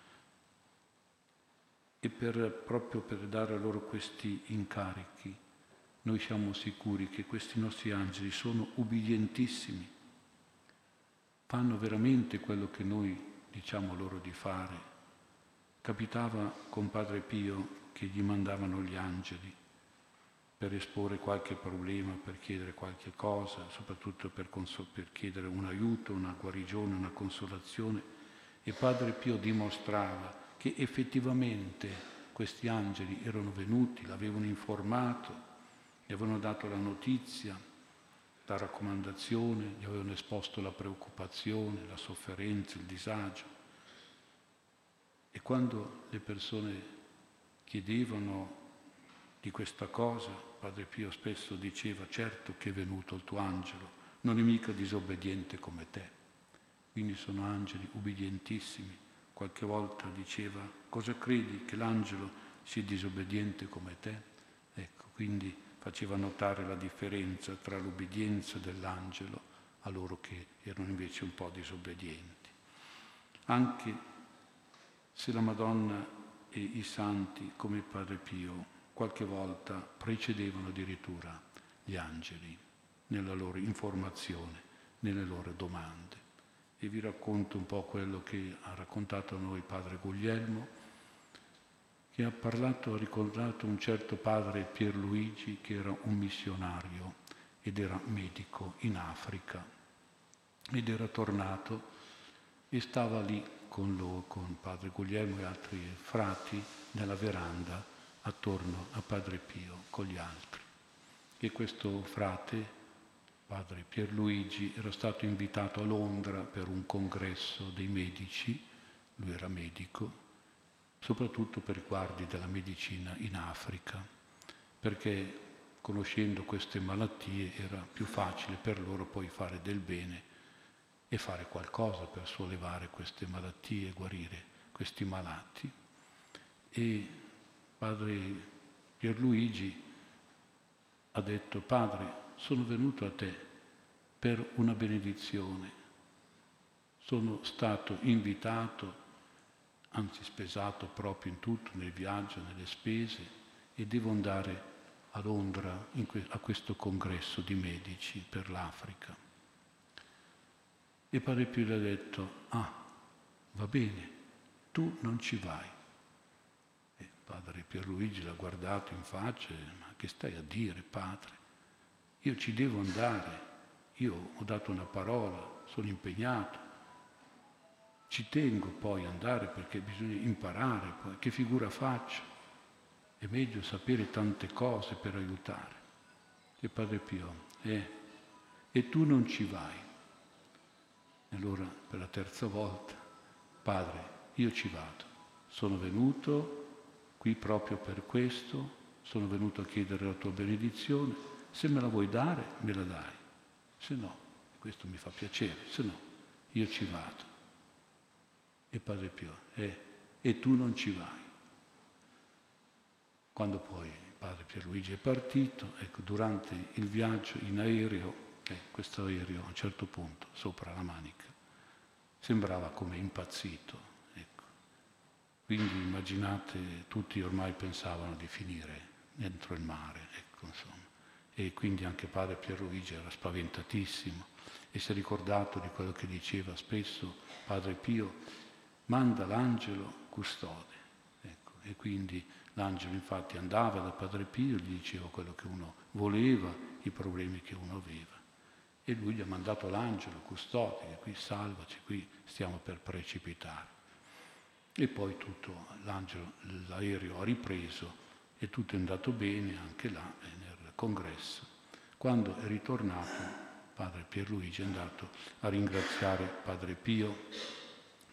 B: e per, proprio per dare loro questi incarichi noi siamo sicuri che questi nostri angeli sono ubbidientissimi, fanno veramente quello che noi diciamo loro di fare. Capitava con Padre Pio che gli mandavano gli angeli per esporre qualche problema, per chiedere qualche cosa, soprattutto per, consol- per chiedere un aiuto, una guarigione, una consolazione. E Padre Pio dimostrava che effettivamente questi angeli erano venuti, l'avevano informato, gli avevano dato la notizia, la raccomandazione, gli avevano esposto la preoccupazione, la sofferenza, il disagio. E quando le persone chiedevano di questa cosa, Padre Pio spesso diceva, certo che è venuto il tuo angelo, non è mica disobbediente come te. Quindi sono angeli ubbidientissimi qualche volta diceva, cosa credi che l'angelo sia disobbediente come te? Ecco, quindi faceva notare la differenza tra l'obbedienza dell'angelo a loro che erano invece un po' disobbedienti. Anche se la Madonna e i santi, come Padre Pio, qualche volta precedevano addirittura gli angeli nella loro informazione, nelle loro domande. E vi racconto un po' quello che ha raccontato a noi padre Guglielmo, che ha parlato, ha ricordato un certo padre Pierluigi che era un missionario ed era medico in Africa ed era tornato e stava lì con, loro, con padre Guglielmo e altri frati nella veranda attorno a padre Pio con gli altri. E questo frate padre Pierluigi era stato invitato a Londra per un congresso dei medici, lui era medico, soprattutto per riguardi della medicina in Africa, perché conoscendo queste malattie era più facile per loro poi fare del bene e fare qualcosa per sollevare queste malattie, guarire questi malati. E padre Pierluigi ha detto, padre, sono venuto a te per una benedizione. Sono stato invitato, anzi spesato proprio in tutto, nel viaggio, nelle spese, e devo andare a Londra que- a questo congresso di medici per l'Africa. E Padre Pio ha detto, ah, va bene, tu non ci vai. Padre Pierluigi l'ha guardato in faccia, ma che stai a dire, padre? Io ci devo andare, io ho dato una parola, sono impegnato, ci tengo poi ad andare perché bisogna imparare poi che figura faccio. È meglio sapere tante cose per aiutare. E Padre Pio, eh, e tu non ci vai. E allora per la terza volta, Padre, io ci vado. Sono venuto qui proprio per questo, sono venuto a chiedere la tua benedizione se me la vuoi dare, me la dai, se no. questo mi fa piacere, se no io ci vado. E Padre Pio, eh, e tu non ci vai. Quando poi Padre Pierluigi è partito, ecco, durante il viaggio in aereo, eh, questo aereo a un certo punto, sopra la manica, sembrava come impazzito. Quindi immaginate, tutti ormai pensavano di finire dentro il mare, ecco, E quindi anche padre Pierluigi era spaventatissimo e si è ricordato di quello che diceva spesso padre Pio, manda l'angelo custode. Ecco. E quindi l'angelo infatti andava da padre Pio, gli diceva quello che uno voleva, i problemi che uno aveva e lui gli ha mandato l'angelo, custode, qui salvaci, qui stiamo per precipitare. E poi tutto, l'aereo ha ripreso e tutto è andato bene anche là nel congresso. Quando è ritornato, padre Pierluigi è andato a ringraziare padre Pio,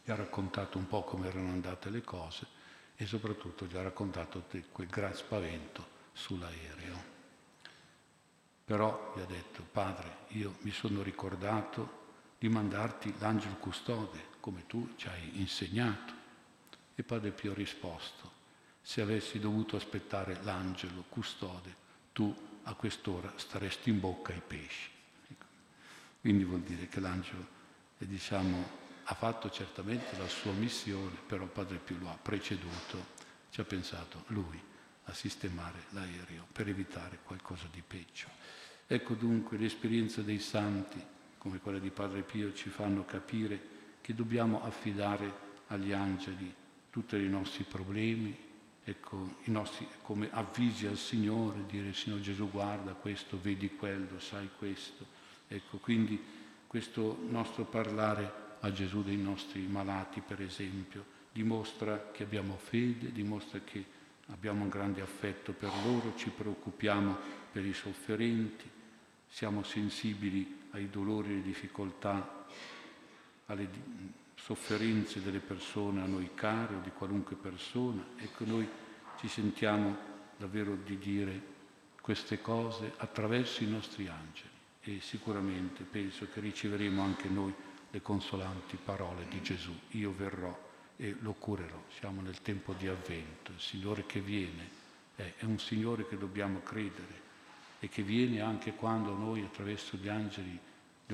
B: gli ha raccontato un po' come erano andate le cose e soprattutto gli ha raccontato quel gran spavento sull'aereo. Però gli ha detto, padre, io mi sono ricordato di mandarti l'angelo custode, come tu ci hai insegnato. E padre Pio ha risposto, se avessi dovuto aspettare l'angelo custode, tu a quest'ora staresti in bocca ai pesci. Ecco. Quindi vuol dire che l'angelo, eh, diciamo, ha fatto certamente la sua missione, però Padre Pio lo ha preceduto, ci ha pensato lui a sistemare l'aereo per evitare qualcosa di peggio. Ecco dunque l'esperienza dei santi, come quella di Padre Pio, ci fanno capire che dobbiamo affidare agli angeli tutti i nostri problemi, ecco, i nostri, come avvisi al Signore, dire Signore Gesù guarda questo, vedi quello, sai questo. Ecco, quindi questo nostro parlare a Gesù dei nostri malati, per esempio, dimostra che abbiamo fede, dimostra che abbiamo un grande affetto per loro, ci preoccupiamo per i sofferenti, siamo sensibili ai dolori alle difficoltà, alle sofferenze delle persone a noi care o di qualunque persona. Ecco, noi ci sentiamo davvero di dire queste cose attraverso i nostri angeli e sicuramente penso che riceveremo anche noi le consolanti parole di Gesù. Io verrò e lo curerò. Siamo nel tempo di avvento, il Signore che viene è, un Signore che dobbiamo credere e che viene anche quando noi attraverso gli angeli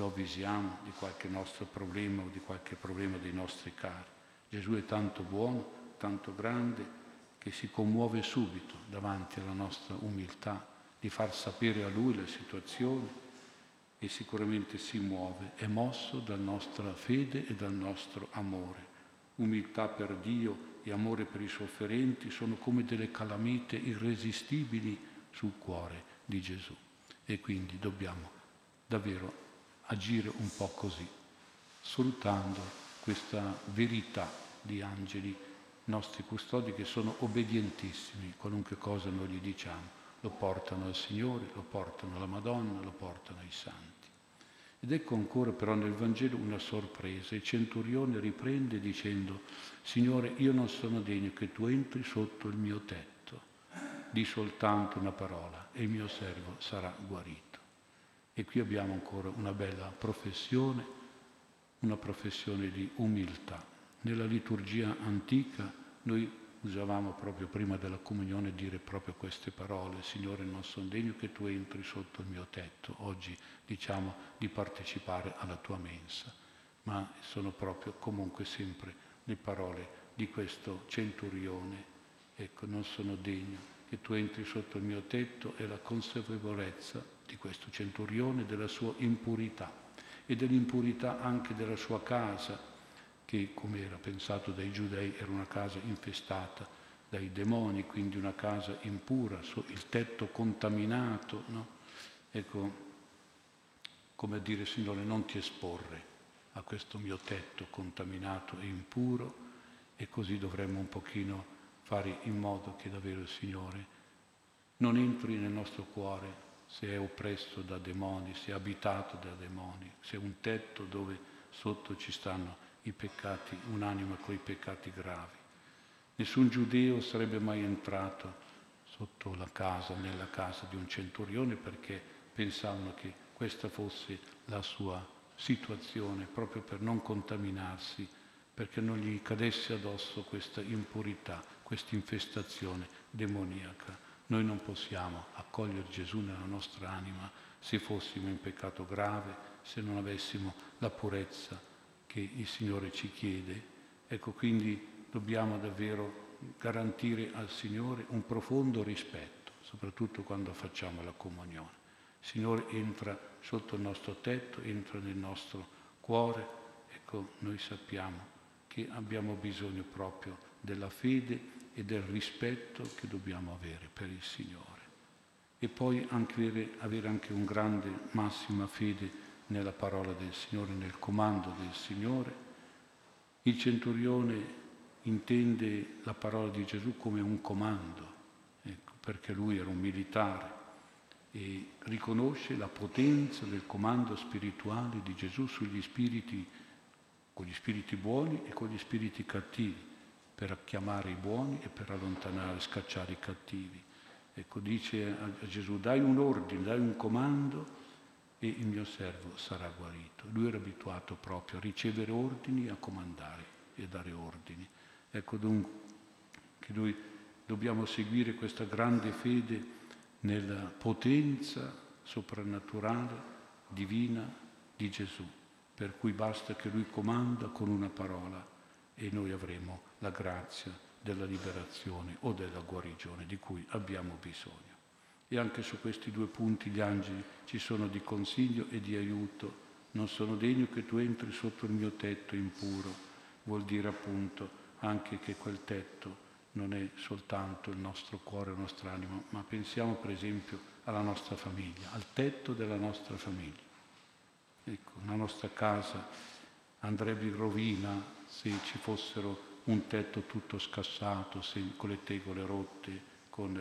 B: lo avvisiamo di qualche nostro problema o di qualche problema dei nostri cari. Gesù è tanto buono, tanto grande, che si commuove subito davanti alla nostra umiltà di far sapere a Lui la situazione e sicuramente si muove, è mosso dalla nostra fede e dal nostro amore umiltà per Dio e amore per i sofferenti sono come delle calamite irresistibili sul cuore di Gesù. E quindi dobbiamo davvero agire un po' così, sfruttando questa verità di angeli nostri custodi che sono obbedientissimi, qualunque cosa noi gli diciamo, lo portano al Signore, lo portano alla Madonna, lo portano ai santi. Ed ecco ancora però nel Vangelo una sorpresa. Il centurione riprende dicendo, Signore, io non sono degno che tu entri sotto il mio tetto. Di soltanto una parola e il mio servo sarà guarito. E qui abbiamo ancora una bella professione, una professione di umiltà. Nella liturgia antica noi usavamo proprio prima della comunione dire proprio queste parole, Signore non sono degno che tu entri sotto il mio tetto, oggi diciamo di partecipare alla tua mensa, ma sono proprio comunque sempre le parole di questo centurione, ecco non sono degno che tu entri sotto il mio tetto e la consapevolezza di questo centurione della sua impurità e dell'impurità anche della sua casa, che come era pensato dai giudei era una casa infestata dai demoni, quindi una casa impura, il tetto contaminato. No? Ecco, come a dire Signore, non ti esporre a questo mio tetto contaminato e impuro e così dovremmo un pochino fare in modo che davvero il Signore non entri nel nostro cuore se è oppresso da demoni, se è abitato da demoni, se è un tetto dove sotto ci stanno i peccati, un'anima con i peccati gravi. Nessun giudeo sarebbe mai entrato sotto la casa, nella casa di un centurione perché pensavano che questa fosse la sua situazione proprio per non contaminarsi, perché non gli cadesse addosso questa impurità, questa infestazione demoniaca. Noi non possiamo accogliere Gesù nella nostra anima se fossimo in peccato grave, se non avessimo la purezza che il Signore ci chiede. Ecco, quindi dobbiamo davvero garantire al Signore un profondo rispetto, soprattutto quando facciamo la comunione. Il Signore entra sotto il nostro tetto, entra nel nostro cuore, ecco, noi sappiamo che abbiamo bisogno proprio della fede e del rispetto che dobbiamo avere per il Signore. E poi anche avere, anche un grande, massima fede nella parola del Signore, nel comando del Signore. Il centurione intende la parola di Gesù come un comando, ecco, perché lui era un militare e riconosce la potenza del comando spirituale di Gesù sugli spiriti con gli spiriti buoni e con gli spiriti cattivi, per chiamare i buoni e per allontanare, scacciare i cattivi. Ecco, dice a Gesù, dai un ordine, dai un comando e il mio servo sarà guarito. Lui era abituato proprio a ricevere ordini, a comandare e a dare ordini. Ecco dunque che noi dobbiamo seguire questa grande fede nella potenza soprannaturale, divina di Gesù per cui basta che Lui comanda con una parola e noi avremo la grazia della liberazione o della guarigione di cui abbiamo bisogno. E anche su questi due punti gli angeli ci sono di consiglio e di aiuto. Non sono degno che tu entri sotto il mio tetto impuro. Vuol dire appunto anche che quel tetto non è soltanto il nostro cuore, la nostra anima, ma pensiamo per esempio alla nostra famiglia, al tetto della nostra famiglia. Ecco, la nostra casa andrebbe in rovina se ci fossero un tetto tutto scassato, con le tegole rotte, con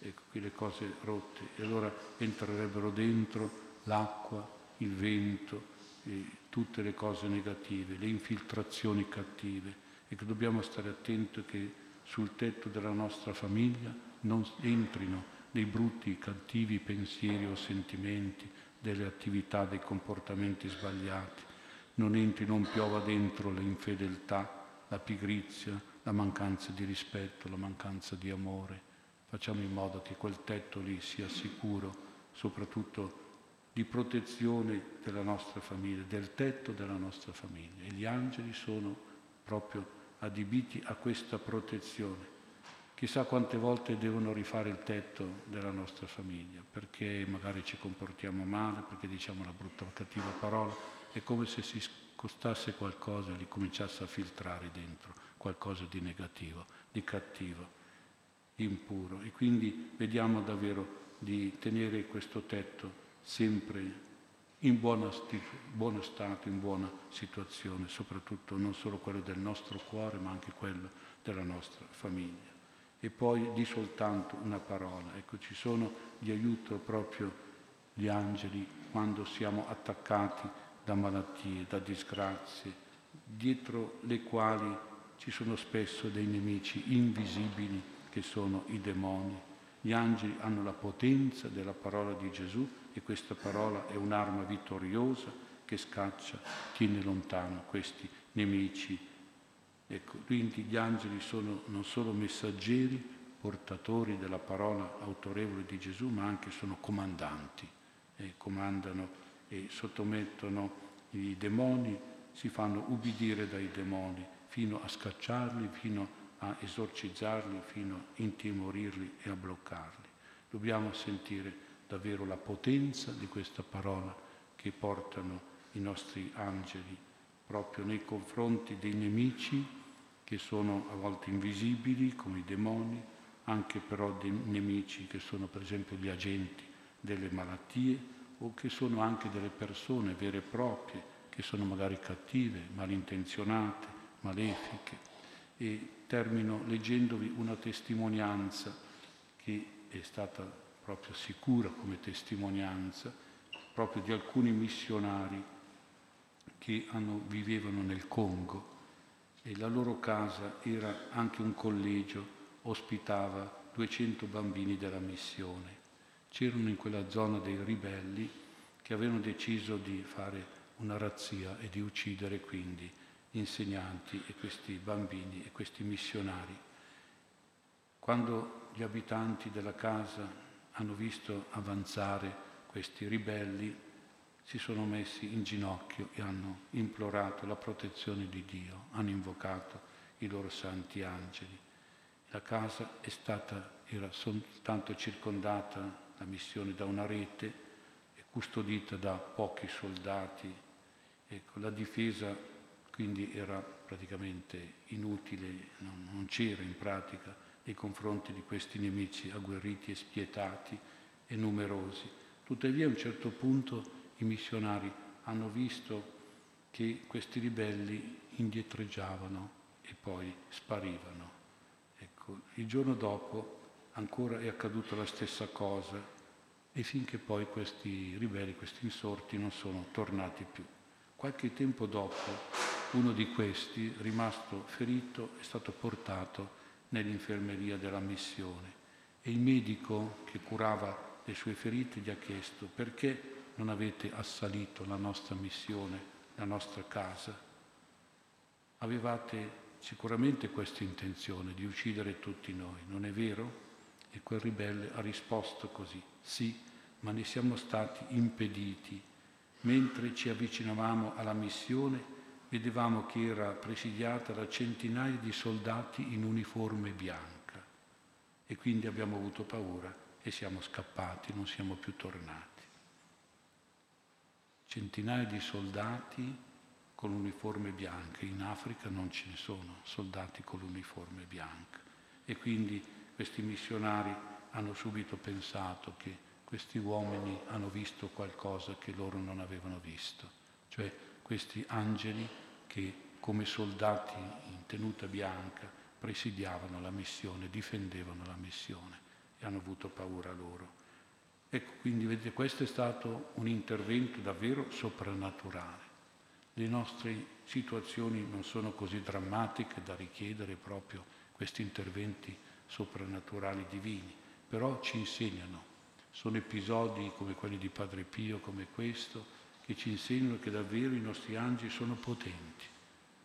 B: eh, ecco, le cose rotte. E allora entrerebbero dentro l'acqua, il vento, tutte le cose negative, le infiltrazioni cattive. E che dobbiamo stare attenti che sul tetto della nostra famiglia non entrino dei brutti, cattivi pensieri o sentimenti, delle attività, dei comportamenti sbagliati, non entri, non piova dentro l'infedeltà, la pigrizia, la mancanza di rispetto, la mancanza di amore. Facciamo in modo che quel tetto lì sia sicuro, soprattutto di protezione della nostra famiglia, del tetto della nostra famiglia. E gli angeli sono proprio adibiti a questa protezione Chissà quante volte devono rifare il tetto della nostra famiglia, perché magari ci comportiamo male, perché diciamo una brutta o cattiva parola, è come se si scostasse qualcosa e li cominciasse a filtrare dentro qualcosa di negativo, di cattivo, impuro. E quindi vediamo davvero di tenere questo tetto sempre in buono, buono stato, in buona situazione, soprattutto non solo quello del nostro cuore, ma anche quello della nostra famiglia e poi di soltanto una parola. Ecco, ci sono di aiuto proprio gli angeli quando siamo attaccati da malattie, da disgrazie, dietro le quali ci sono spesso dei nemici invisibili che sono i demoni. Gli angeli hanno la potenza della parola di Gesù e questa parola è un'arma vittoriosa che scaccia, tiene lontano questi nemici Ecco, quindi gli angeli sono non solo messaggeri, portatori della parola autorevole di Gesù, ma anche sono comandanti, e comandano e sottomettono i demoni, si fanno ubbidire dai demoni fino a scacciarli, fino a esorcizzarli, fino a intimorirli e a bloccarli. Dobbiamo sentire davvero la potenza di questa parola che portano i nostri angeli proprio nei confronti dei nemici che sono a volte invisibili come i demoni, anche però dei nemici che sono per esempio gli agenti delle malattie o che sono anche delle persone vere e proprie che sono magari cattive, malintenzionate, malefiche. E termino leggendovi una testimonianza che è stata proprio sicura come testimonianza proprio di alcuni missionari che hanno, vivevano nel Congo e la loro casa era anche un collegio, ospitava 200 bambini della missione. C'erano in quella zona dei ribelli che avevano deciso di fare una razzia e di uccidere quindi gli insegnanti e questi bambini e questi missionari. Quando gli abitanti della casa hanno visto avanzare questi ribelli, si sono messi in ginocchio e hanno implorato la protezione di Dio, hanno invocato i loro santi angeli. La casa stata, era soltanto circondata, la missione, da una rete e custodita da pochi soldati. Ecco, la difesa quindi era praticamente inutile, non, non c'era in pratica nei confronti di questi nemici agguerriti e spietati e numerosi. Tuttavia a un certo punto i missionari hanno visto che questi ribelli indietreggiavano e poi sparivano. Ecco, il giorno dopo ancora è accaduta la stessa cosa e finché poi questi ribelli, questi insorti non sono tornati più. Qualche tempo dopo uno di questi, rimasto ferito, è stato portato nell'infermeria della missione e il medico che curava le sue ferite gli ha chiesto perché non avete assalito la nostra missione, la nostra casa. Avevate sicuramente questa intenzione di uccidere tutti noi, non è vero? E quel ribelle ha risposto così, sì, ma ne siamo stati impediti. Mentre ci avvicinavamo alla missione, vedevamo che era presidiata da centinaia di soldati in uniforme bianca e quindi abbiamo avuto paura e siamo scappati, non siamo più tornati centinaia di soldati con l'uniforme bianca. In Africa non ce ne sono soldati con l'uniforme bianca. E quindi questi missionari hanno subito pensato che questi uomini hanno visto qualcosa che loro non avevano visto, cioè questi angeli che come soldati in tenuta bianca presidiavano la missione, difendevano la missione e hanno avuto paura loro. Ecco, quindi vedete, questo è stato un intervento davvero soprannaturale. Le nostre situazioni non sono così drammatiche da richiedere proprio questi interventi soprannaturali divini, però ci insegnano. Sono episodi come quelli di Padre Pio, come questo, che ci insegnano che davvero i nostri angeli sono potenti.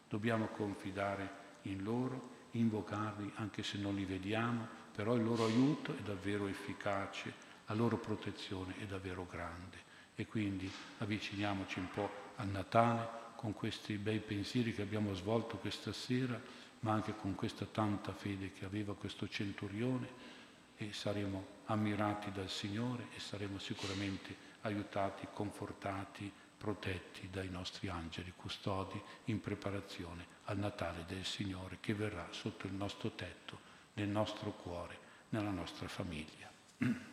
B: Dobbiamo confidare in loro, invocarli anche se non li vediamo, però il loro aiuto è davvero efficace la loro protezione è davvero grande e quindi avviciniamoci un po' al Natale con questi bei pensieri che abbiamo svolto questa sera, ma anche con questa tanta fede che aveva questo centurione e saremo ammirati dal Signore e saremo sicuramente aiutati, confortati, protetti dai nostri angeli custodi in preparazione al Natale del Signore che verrà sotto il nostro tetto, nel nostro cuore, nella nostra famiglia.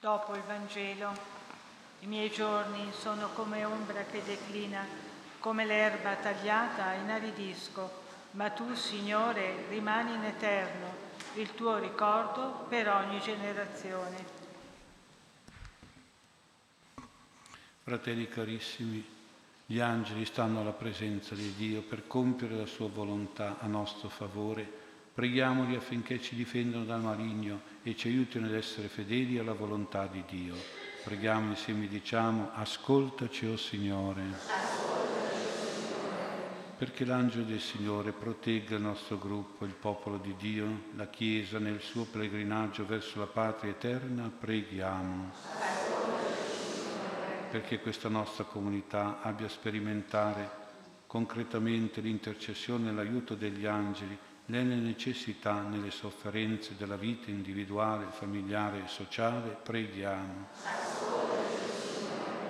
A: Dopo il Vangelo, i miei giorni sono come ombra che declina, come l'erba tagliata inaridisco, ma tu, Signore, rimani in eterno, il tuo ricordo per ogni generazione.
B: Fratelli carissimi, gli angeli stanno alla presenza di Dio per compiere la sua volontà a nostro favore Preghiamoli affinché ci difendano dal maligno e ci aiutino ad essere fedeli alla volontà di Dio. Preghiamo insieme, diciamo, ascoltaci, o oh Signore. Perché l'angelo del Signore protegga il nostro gruppo, il popolo di Dio, la Chiesa nel suo pellegrinaggio verso la patria eterna, preghiamo. Perché questa nostra comunità abbia a sperimentare concretamente l'intercessione e l'aiuto degli angeli nelle necessità, nelle sofferenze della vita individuale, familiare e sociale, preghiamo.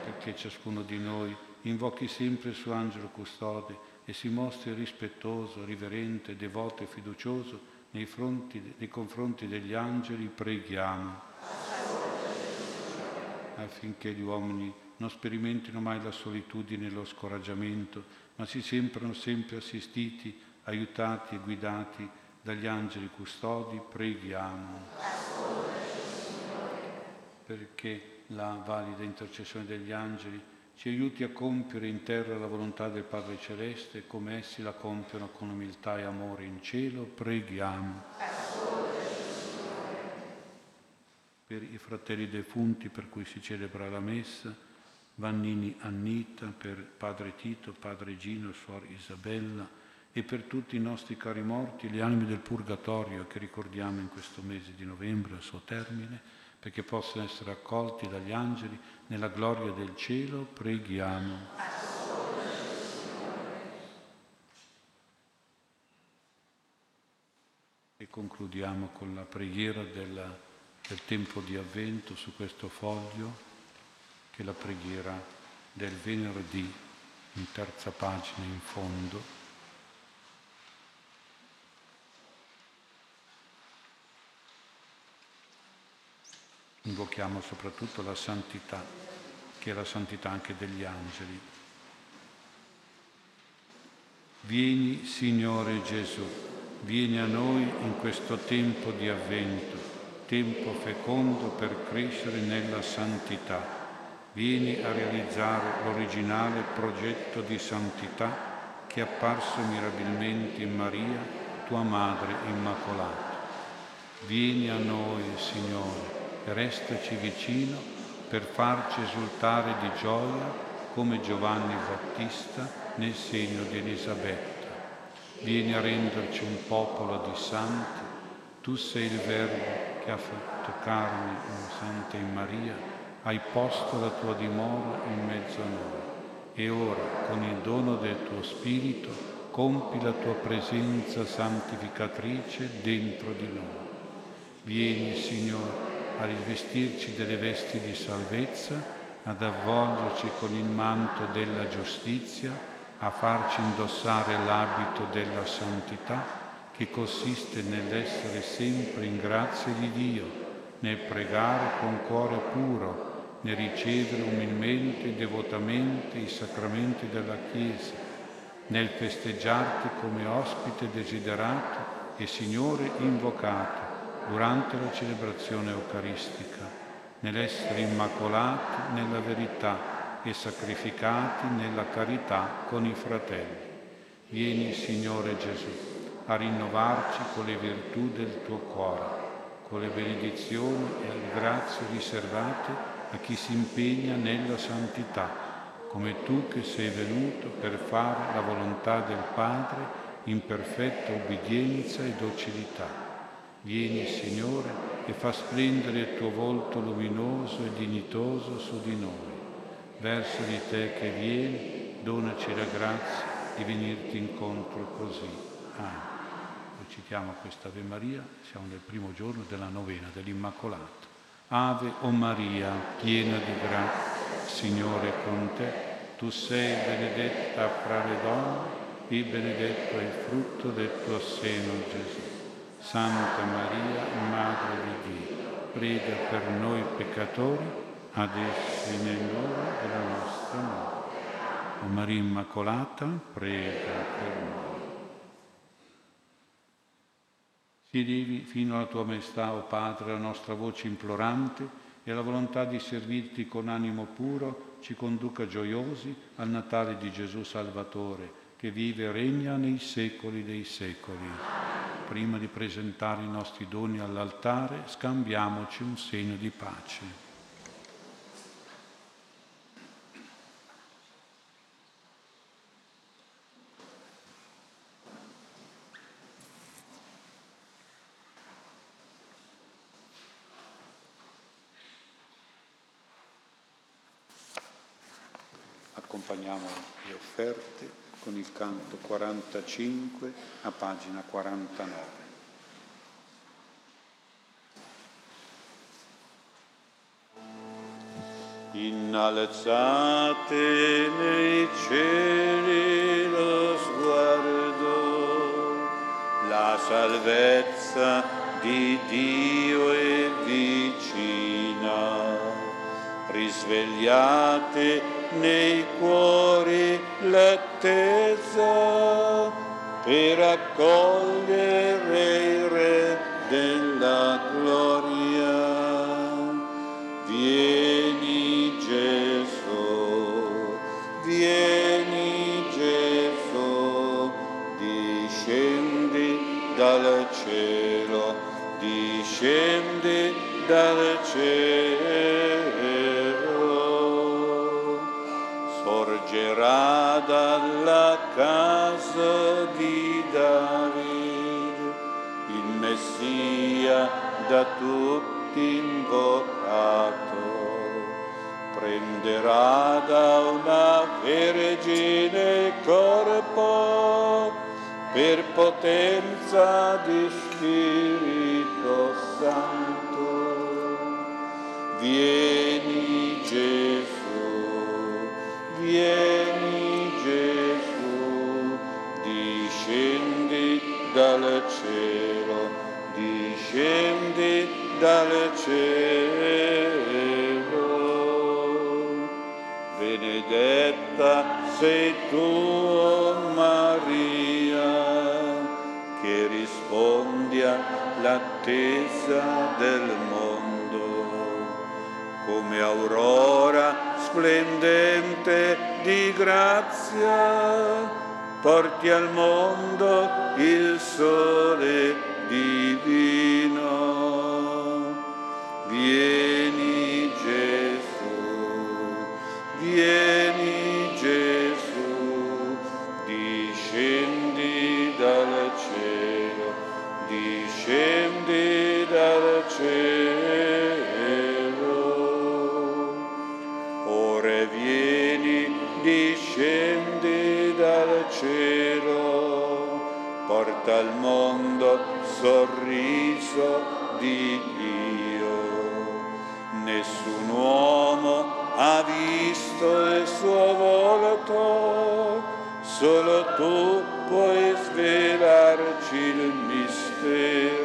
B: Perché ciascuno di noi invochi sempre il suo angelo custode e si mostri rispettoso, riverente, devoto e fiducioso nei, fronti, nei confronti degli angeli preghiamo affinché gli uomini non sperimentino mai la solitudine e lo scoraggiamento, ma si sembrano sempre assistiti, aiutati e guidati dagli angeli custodi, preghiamo. Perché la valida intercessione degli angeli ci aiuti a compiere in terra la volontà del Padre Celeste come essi la compiono con umiltà e amore in cielo, preghiamo. Per i fratelli defunti per cui si celebra la messa, Vannini Annita, per Padre Tito, Padre Gino, Suor Isabella e per tutti i nostri cari morti, le anime del Purgatorio che ricordiamo in questo mese di novembre al suo termine, perché possano essere accolti dagli angeli nella gloria del cielo, preghiamo. E concludiamo con la preghiera della, del tempo di avvento su questo foglio che la preghiera del venerdì in terza pagina in fondo. Invochiamo soprattutto la santità, che è la santità anche degli angeli. Vieni, Signore Gesù, vieni a noi in questo tempo di avvento, tempo fecondo per crescere nella santità vieni a realizzare l'originale progetto di santità che è apparso mirabilmente in Maria, tua Madre Immacolata. Vieni a noi, Signore, restaci vicino per farci esultare di gioia come Giovanni Battista nel segno di Elisabetta. Vieni a renderci un popolo di santi. Tu sei il Verbo che ha fatto carne in Santa in Maria hai posto la tua dimora in mezzo a noi e ora con il dono del tuo Spirito compi la tua presenza santificatrice dentro di noi. Vieni, Signore, a rivestirci delle vesti di salvezza, ad avvolgerci con il manto della giustizia, a farci indossare l'abito della santità che consiste nell'essere sempre in grazia di Dio, nel pregare con cuore puro, nel ricevere umilmente e devotamente i sacramenti della Chiesa, nel festeggiarti come ospite desiderato e Signore invocato durante la celebrazione eucaristica, nell'essere immacolati nella verità e sacrificati nella carità con i fratelli. Vieni, Signore Gesù, a rinnovarci con le virtù del tuo cuore, con le benedizioni e le grazie riservate a chi si impegna nella santità, come tu che sei venuto per fare la volontà del Padre in perfetta obbedienza e docilità. Vieni, Signore, e fa splendere il tuo volto luminoso e dignitoso su di noi. Verso di te che vieni, donaci la grazia di venirti incontro così. Amen. Recitiamo questa Ave Maria, siamo nel primo giorno della novena dell'Immacolata. Ave o Maria, piena di grazia, Signore è con te, tu sei benedetta fra le donne e benedetto è il frutto del tuo seno, Gesù. Santa Maria, Madre di Dio, prega per noi peccatori, adesso e nell'ora della nostra morte. O Maria Immacolata, prega per noi. Si levi fino alla tua maestà, o oh Padre, la nostra voce implorante e la volontà di servirti con animo puro ci conduca gioiosi al Natale di Gesù Salvatore, che vive e regna nei secoli dei secoli. Prima di presentare i nostri doni all'altare, scambiamoci un segno di pace. accompagniamo le offerte con il canto 45 a pagina 49. Innalzate nei cieli lo sguardo, la salvezza di Dio è vicina. Risvegliate nei cuori l'attesa per accogliere il Re della gloria. Vieni Gesù, vieni Gesù, discendi dal cielo, discendi dal cielo. Sorgerà dalla casa di Davide il Messia da tutti invocato. Prenderà da una vergine corpo per potenza di Spirito Benedetta sei tu, Maria, che rispondi all'attesa del mondo, come aurora splendente di grazia, porti al mondo il sole divino. Sorriso di Dio. Nessun uomo ha visto il suo volto, solo tu puoi svelarci il mistero.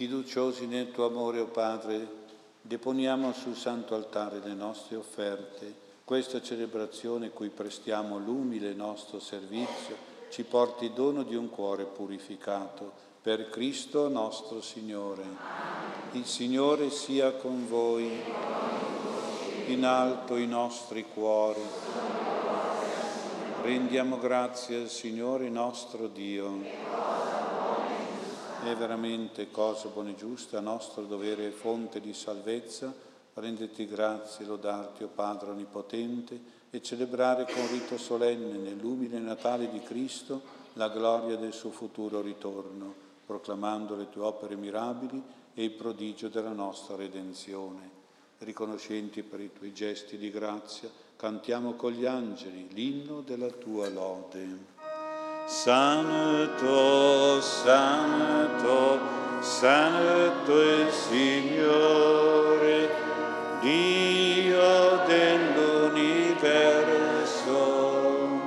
B: Fiduciosi nel tuo amore, o oh Padre, deponiamo sul santo altare le nostre offerte. Questa celebrazione cui prestiamo l'umile nostro servizio ci porti dono di un cuore purificato per Cristo nostro Signore. Il Signore sia con voi, in alto i nostri cuori. Rendiamo grazie al Signore nostro Dio. È veramente cosa buona e giusta, nostro dovere e fonte di salvezza, renderti grazie, lodarti, o oh Padre Onnipotente, e celebrare con rito solenne nell'umile Natale di Cristo la gloria del suo futuro ritorno, proclamando le tue opere mirabili e il prodigio della nostra redenzione. Riconoscenti per i tuoi gesti di grazia, cantiamo con gli angeli l'inno della tua lode. Santo, Santo, Santo il Signore, Dio dell'universo,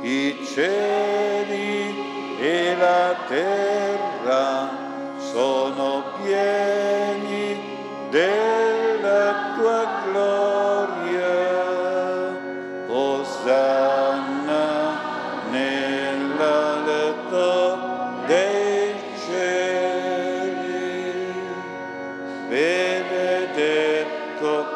B: i cieli e la terra Benedetto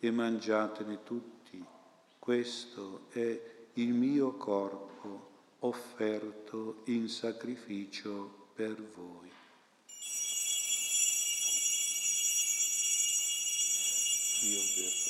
B: e mangiatene tutti, questo è il mio corpo offerto in sacrificio per voi. Io verrò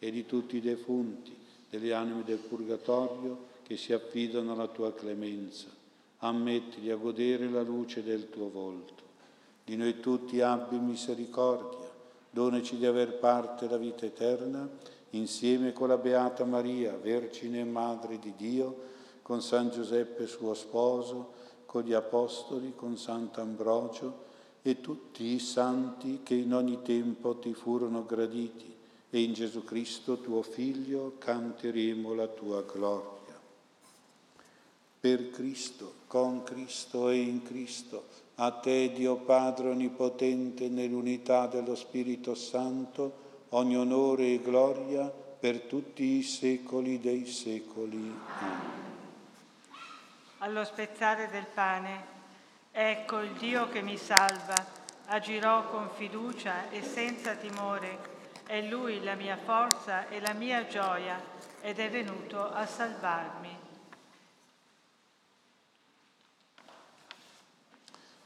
B: e di tutti i defunti, delle anime del purgatorio che si affidano alla tua clemenza. Ammettili a godere la luce del tuo volto. Di noi tutti abbi misericordia, donaci di aver parte la vita eterna, insieme con la Beata Maria, Vergine e Madre di Dio, con San Giuseppe suo sposo, con gli Apostoli, con Sant'Ambrogio, e tutti i santi che in ogni tempo ti furono graditi, e in Gesù Cristo tuo Figlio canteremo la tua gloria. Per Cristo, con Cristo e in Cristo, a te Dio Padre Onnipotente, nell'unità dello Spirito Santo, ogni onore e gloria per tutti i secoli dei secoli. Amen.
A: Allo spezzare del pane Ecco il Dio che mi salva, agirò con fiducia e senza timore. È Lui la mia forza e la mia gioia ed è venuto a salvarmi.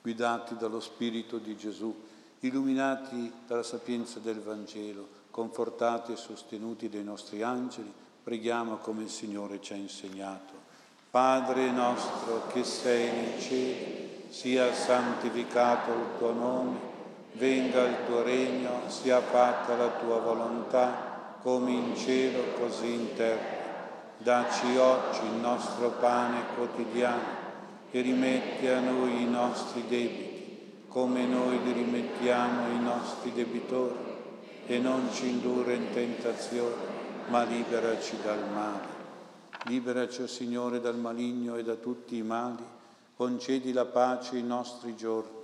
B: guidati dallo Spirito di Gesù, illuminati dalla sapienza del Vangelo, confortati e sostenuti dai nostri angeli, preghiamo come il Signore ci ha insegnato. Padre nostro che sei nei cieli, sia santificato il tuo nome, venga il tuo regno, sia fatta la tua volontà, come in cielo così in terra. Dacci oggi il nostro pane quotidiano e rimetti a noi i nostri debiti, come noi li rimettiamo ai nostri debitori, e non ci indurre in tentazione, ma liberaci dal male. Liberaci, oh Signore, dal maligno e da tutti i mali, concedi la pace ai nostri giorni.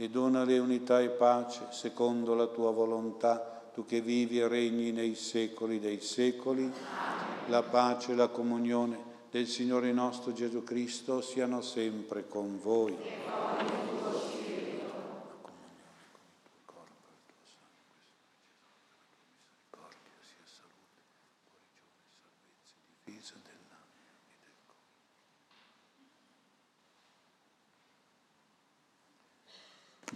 B: e donale unità e pace secondo la tua volontà, tu che vivi e regni nei secoli dei secoli. La pace e la comunione del Signore nostro Gesù Cristo siano sempre con voi.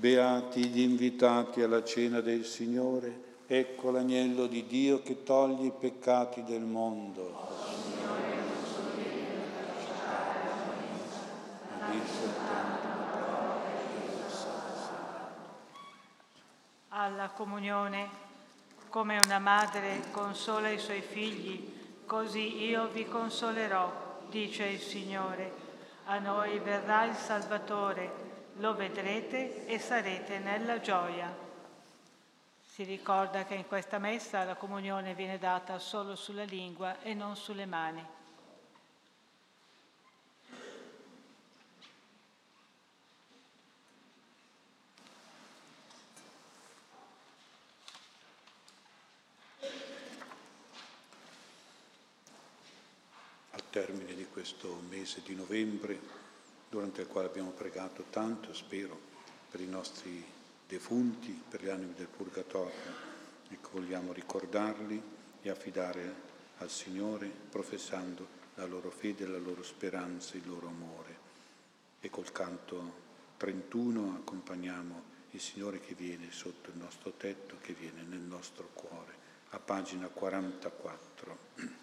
B: Beati gli invitati alla cena del Signore, ecco l'agnello di Dio che toglie i peccati del mondo.
A: alla comunione. Come una madre consola i suoi figli, così io vi consolerò, dice il Signore. A noi verrà il Salvatore, lo vedrete e sarete nella gioia. Si ricorda che in questa messa la comunione viene data solo sulla lingua e non sulle mani.
B: termine di questo mese di novembre, durante il quale abbiamo pregato tanto, spero, per i nostri defunti, per gli animi del Purgatorio. Ecco, vogliamo ricordarli e affidare al Signore, professando la loro fede, la loro speranza, il loro amore. E col canto 31 accompagniamo il Signore che viene sotto il nostro tetto, che viene nel nostro cuore, a pagina 44.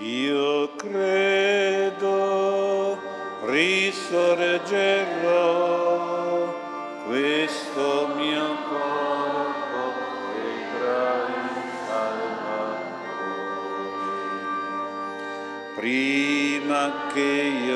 B: Io credo risorgerò questo mio corpo vedrà il Salvatore. Prima che io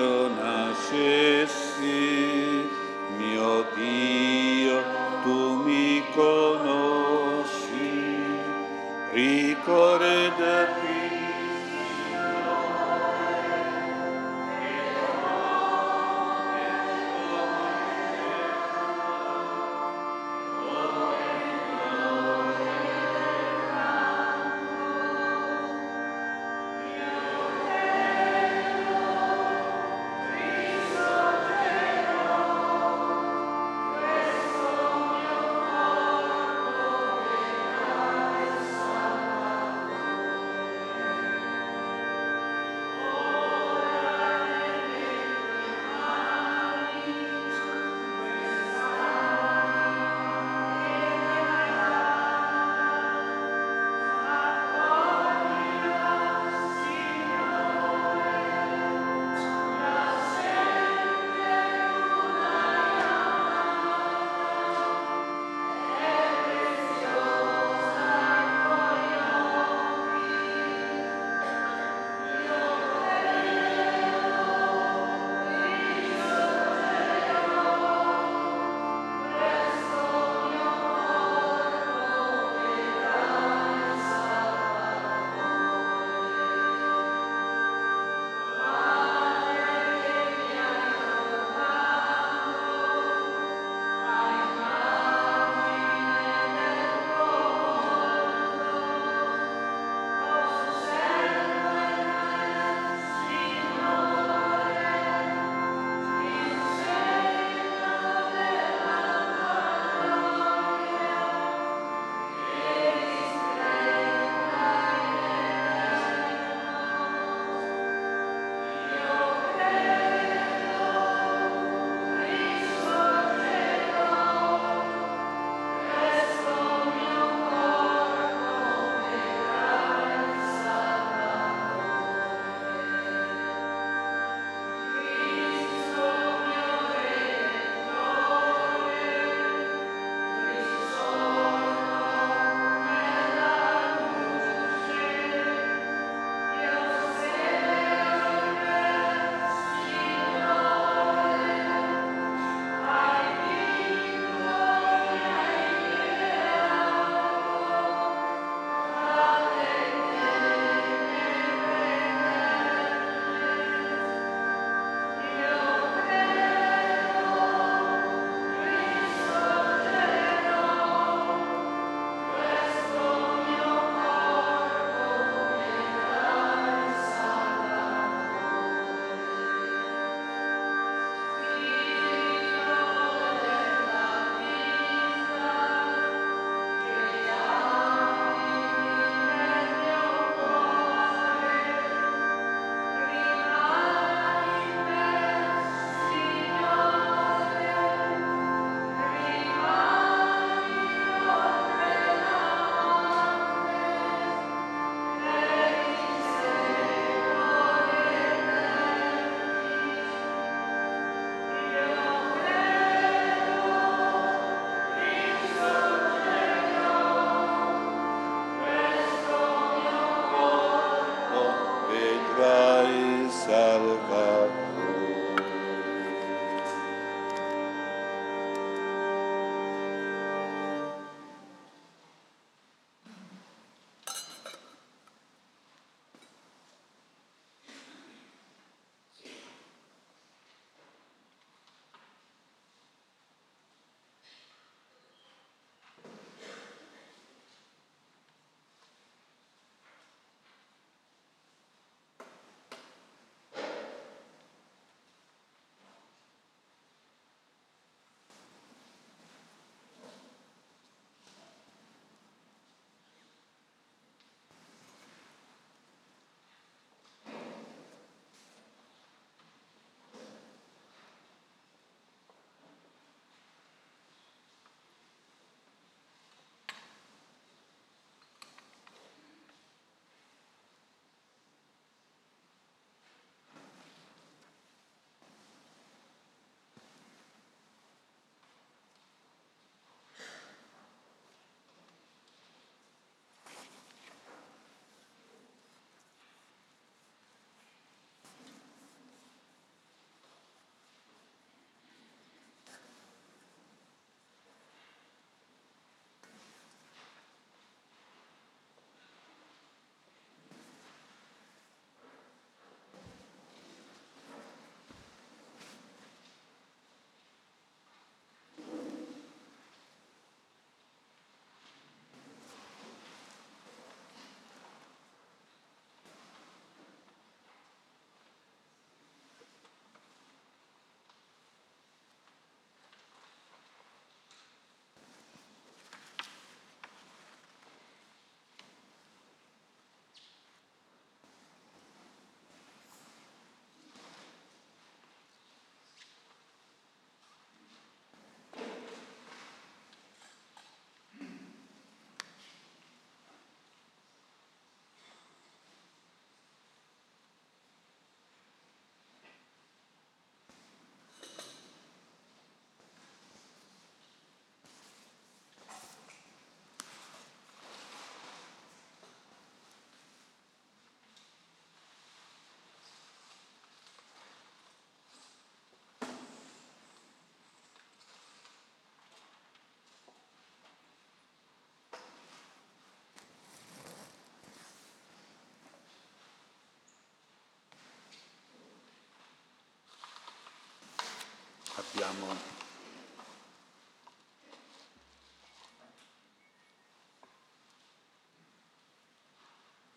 B: abbiamo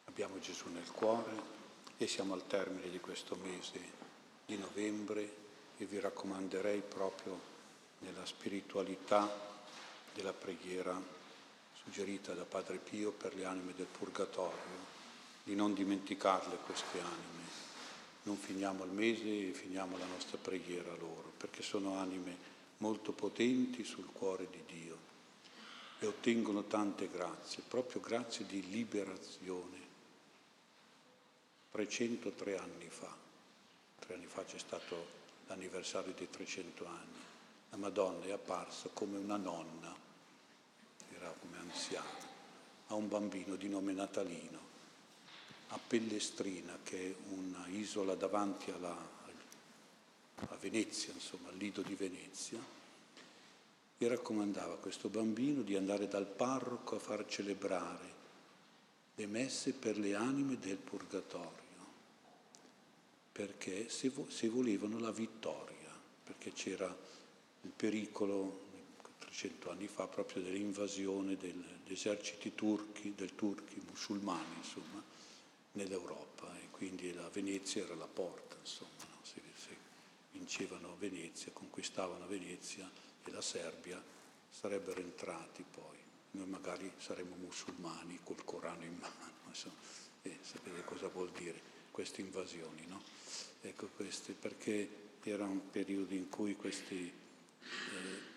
B: abbiamo Gesù nel cuore e siamo al termine di questo mese di novembre e vi raccomanderei proprio nella spiritualità della preghiera suggerita da Padre Pio per le anime del purgatorio, di non dimenticarle queste anime. Non finiamo il mese e finiamo la nostra preghiera loro, perché sono anime molto potenti sul cuore di Dio e ottengono tante grazie, proprio grazie di liberazione. 303 anni fa, tre anni fa c'è stato l'anniversario dei 300 anni, la Madonna è apparsa come una nonna, era come anziana, a un bambino di nome Natalino a Pellestrina, che è una isola davanti alla, a Venezia, insomma, al lido di Venezia, e raccomandava a questo bambino di andare dal parroco a far celebrare le messe per le anime del purgatorio, perché se, vo- se volevano la vittoria, perché c'era il pericolo 300 anni fa proprio dell'invasione degli eserciti turchi, del turchi, musulmani, insomma, nell'Europa e quindi la Venezia era la porta, insomma, vincevano Venezia, conquistavano Venezia e la Serbia sarebbero entrati poi. Noi magari saremmo musulmani col Corano in mano, insomma, e sapete cosa vuol dire queste invasioni, no? Ecco queste, perché era un periodo in cui questi eh,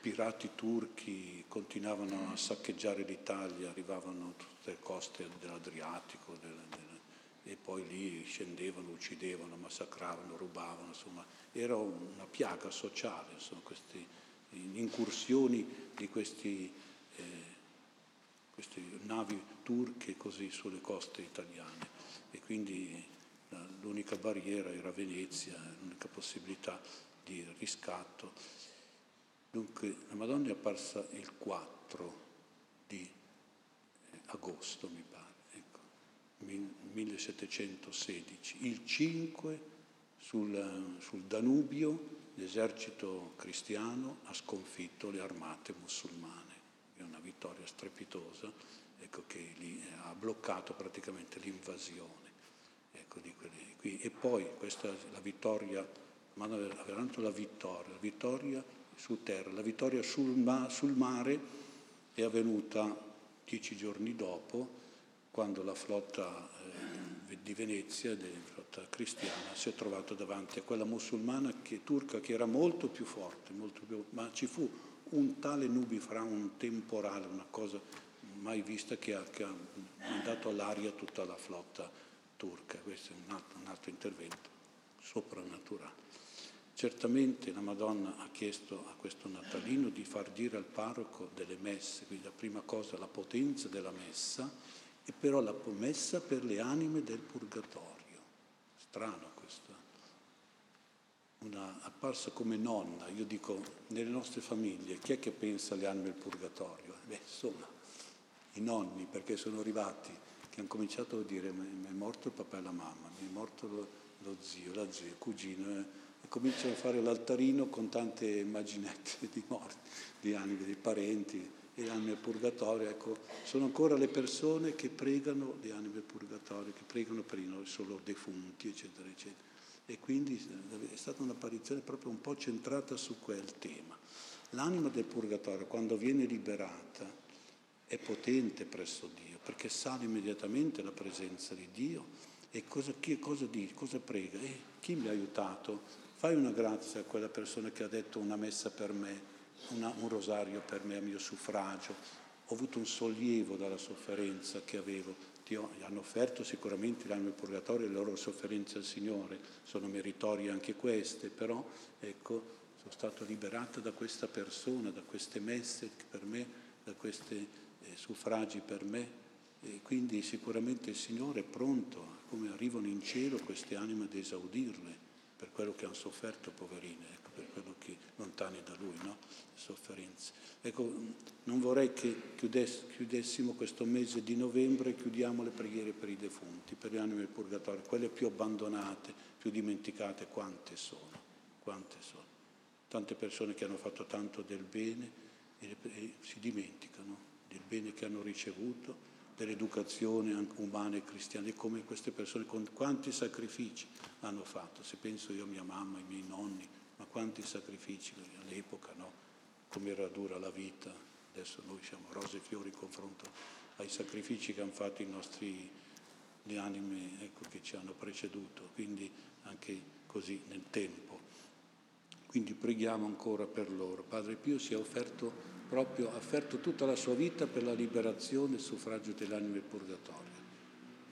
B: pirati turchi continuavano a saccheggiare l'Italia, arrivavano a tutte le coste dell'Adriatico, del, del e poi lì scendevano, uccidevano, massacravano, rubavano, insomma, era una piaga sociale, insomma, queste incursioni di questi, eh, queste navi turche così sulle coste italiane e quindi l'unica barriera era Venezia, l'unica possibilità di riscatto. Dunque la Madonna è apparsa il 4 di agosto, mi pare 1716, il 5 sul, sul Danubio l'esercito cristiano ha sconfitto le armate musulmane, è una vittoria strepitosa ecco, che lì ha bloccato praticamente l'invasione. Ecco, e poi questa, la vittoria, ma aveva la vittoria, la vittoria su terra, la vittoria sul, ma, sul mare è avvenuta dieci giorni dopo quando la flotta eh, di Venezia, la flotta cristiana, si è trovata davanti a quella musulmana che, turca che era molto più forte, molto più, ma ci fu un tale nubifragio, un temporale, una cosa mai vista che ha, che ha mandato all'aria tutta la flotta turca. Questo è un altro, un altro intervento soprannaturale. Certamente la Madonna ha chiesto a questo Natalino di far dire al parroco delle messe, quindi la prima cosa la potenza della messa, e però la promessa per le anime del purgatorio. Strano questo. Una apparsa come nonna, io dico, nelle nostre famiglie, chi è che pensa alle anime del purgatorio? Beh, insomma, i nonni, perché sono arrivati, che hanno cominciato a dire, mi è morto il papà e la mamma, mi è morto lo, lo zio, la zia, il cugino, eh, e cominciano a fare l'altarino con tante immaginette di morti, di anime, di parenti, le anime del purgatorio, ecco, sono ancora le persone che pregano le anime del purgatorio, che pregano per i noi solo defunti, eccetera, eccetera. E quindi è stata un'apparizione proprio un po' centrata su quel tema. L'anima del purgatorio, quando viene liberata, è potente presso Dio, perché sale immediatamente la presenza di Dio. E cosa, chi, cosa dice? Cosa prega? Eh, chi mi ha aiutato? Fai una grazia a quella persona che ha detto una messa per me, una, un rosario per me a mio suffragio, ho avuto un sollievo dalla sofferenza che avevo. Dio, hanno offerto sicuramente l'anima del e le loro sofferenze al Signore, sono meritorie anche queste, però ecco, sono stato liberato da questa persona, da queste messe per me, da questi eh, suffragi per me. E quindi sicuramente il Signore è pronto, come arrivano in cielo queste anime ad esaudirle per quello che hanno sofferto, poverine, per quello che lontani da Lui, no? sofferenze. Ecco, non vorrei che chiudess- chiudessimo questo mese di novembre e chiudiamo le preghiere per i defunti, per le anime del purgatorio, quelle più abbandonate, più dimenticate, quante sono, quante sono. tante persone che hanno fatto tanto del bene e, e si dimenticano del bene che hanno ricevuto, dell'educazione umana e cristiana e come queste persone, con quanti sacrifici hanno fatto. Se penso io a mia mamma, ai miei nonni, quanti sacrifici all'epoca, no? Come era dura la vita. Adesso noi siamo rose e fiori in confronto ai sacrifici che hanno fatto i nostri le anime ecco, che ci hanno preceduto, quindi anche così nel tempo. Quindi preghiamo ancora per loro. Padre Pio si è offerto proprio, ha offerto tutta la sua vita per la liberazione e il suffragio delle anime purgatorie,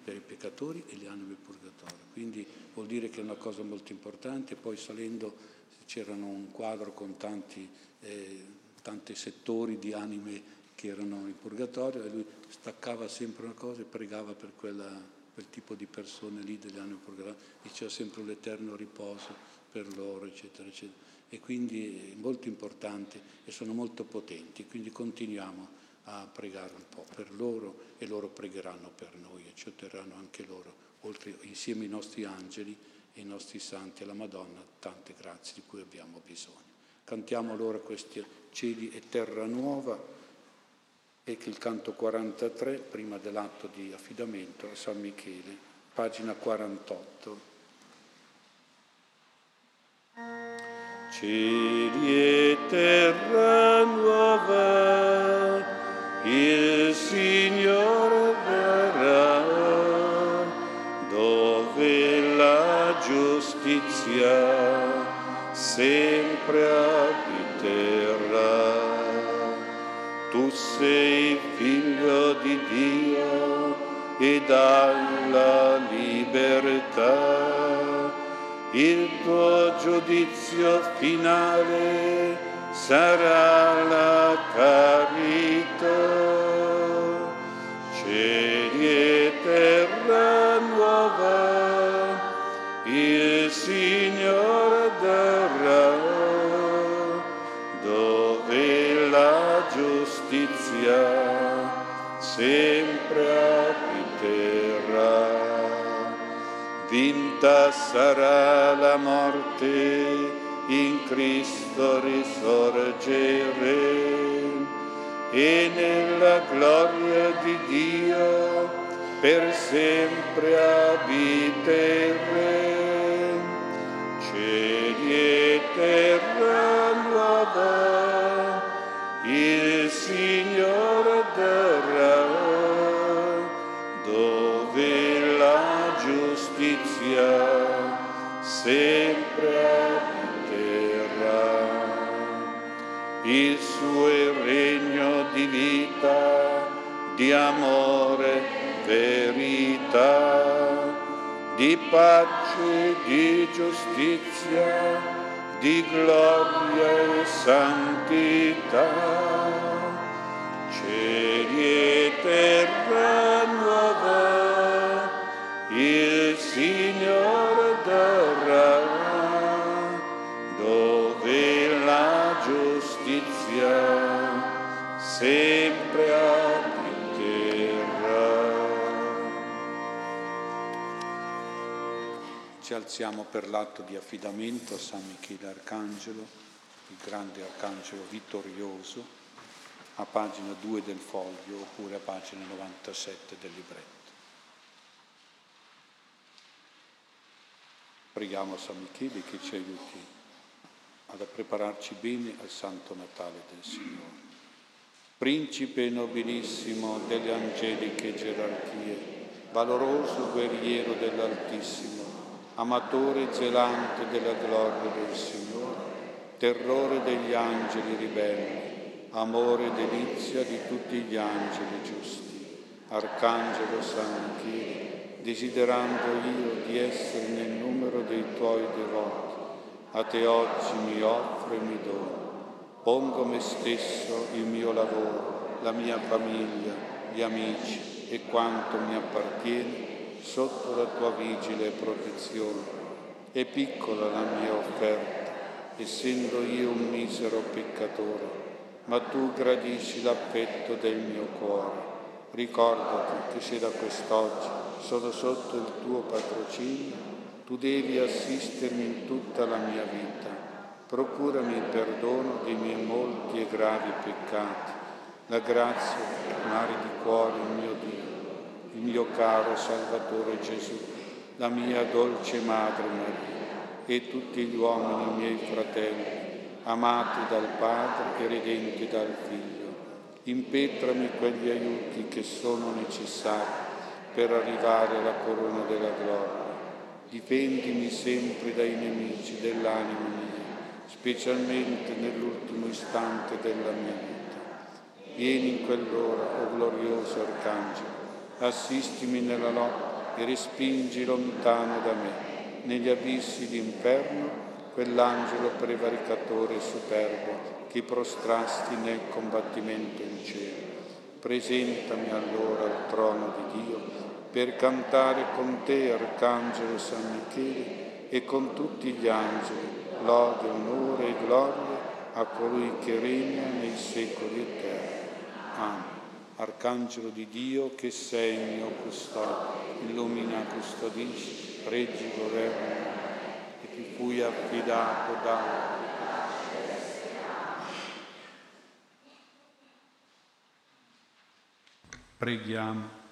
B: per i peccatori e le anime purgatorie. Quindi vuol dire che è una cosa molto importante. Poi salendo c'erano un quadro con tanti, eh, tanti settori di anime che erano in purgatorio e lui staccava sempre una cosa e pregava per quella quel tipo di persone lì degli anni purgatori, diceva sempre l'eterno riposo per loro, eccetera, eccetera. E quindi è molto importante e sono molto potenti, quindi continuiamo a pregare un po' per loro e loro pregheranno per noi e ci otterranno anche loro, oltre, insieme ai nostri angeli e ai nostri santi, alla Madonna, tante grazie di cui abbiamo bisogno. Cantiamo allora questi cieli e terra nuova e che il canto 43, prima dell'atto di affidamento a San Michele, pagina 48. Cieli e terra nuova, il Signore giustizia sempre abiterà. Tu sei figlio di Dio e dalla libertà. Il tuo giudizio finale sarà la carità. Cieli Vinta sarà la morte, in Cristo risorgere e nella gloria di Dio per sempre abiterre. Cieli e terra nuova, il Signore darà sempre abiterà. Il suo regno di vita, di amore, verità, di pace, di giustizia, di gloria e santità. Cieli e terra nuova, sempre abiterà. Ci alziamo per l'atto di affidamento a San Michele Arcangelo, il grande arcangelo vittorioso, a pagina 2 del foglio oppure a pagina 97 del libretto. Preghiamo San Michele che ci aiuti ad prepararci bene al Santo Natale del Signore. Principe nobilissimo delle angeliche gerarchie, valoroso guerriero dell'Altissimo, amatore zelante della gloria del Signore, terrore degli angeli ribelli, amore e delizia di tutti gli angeli giusti, Arcangelo San desiderando io di essere nel numero dei tuoi devoti, a te oggi mi offro e mi dono. Pongo me stesso, il mio lavoro, la mia famiglia, gli amici e quanto mi appartiene sotto la tua vigile protezione. È piccola la mia offerta, essendo io un misero peccatore, ma tu gradisci l'affetto del mio cuore. Ricordati che se da quest'oggi sono sotto il tuo patrocinio, tu devi assistermi in tutta la mia vita. Procurami il perdono dei miei molti e gravi peccati, la grazia, mare di cuore, mio Dio, il mio caro Salvatore Gesù, la mia dolce Madre Maria e tutti gli uomini miei fratelli, amati dal Padre e redenti dal Figlio. Impetrami quegli aiuti che sono necessari per arrivare alla corona della gloria. Difendimi sempre dai nemici dell'anima mia, specialmente nell'ultimo istante della mia vita. Vieni in quell'ora, o oh glorioso Arcangelo, assistimi nella lotta e respingi lontano da me negli abissi d'inferno quell'angelo prevaricatore superbo che prostrasti nel combattimento in cielo. Presentami allora al trono di Dio per cantare con te, Arcangelo San Michele, e con tutti gli angeli, lode, onore e gloria a colui che regna nei secoli eterni. Amen. Arcangelo di Dio che sei mio custode, illumina, custodisci reggi governo e ti fui affidato da
D: Preghiamo.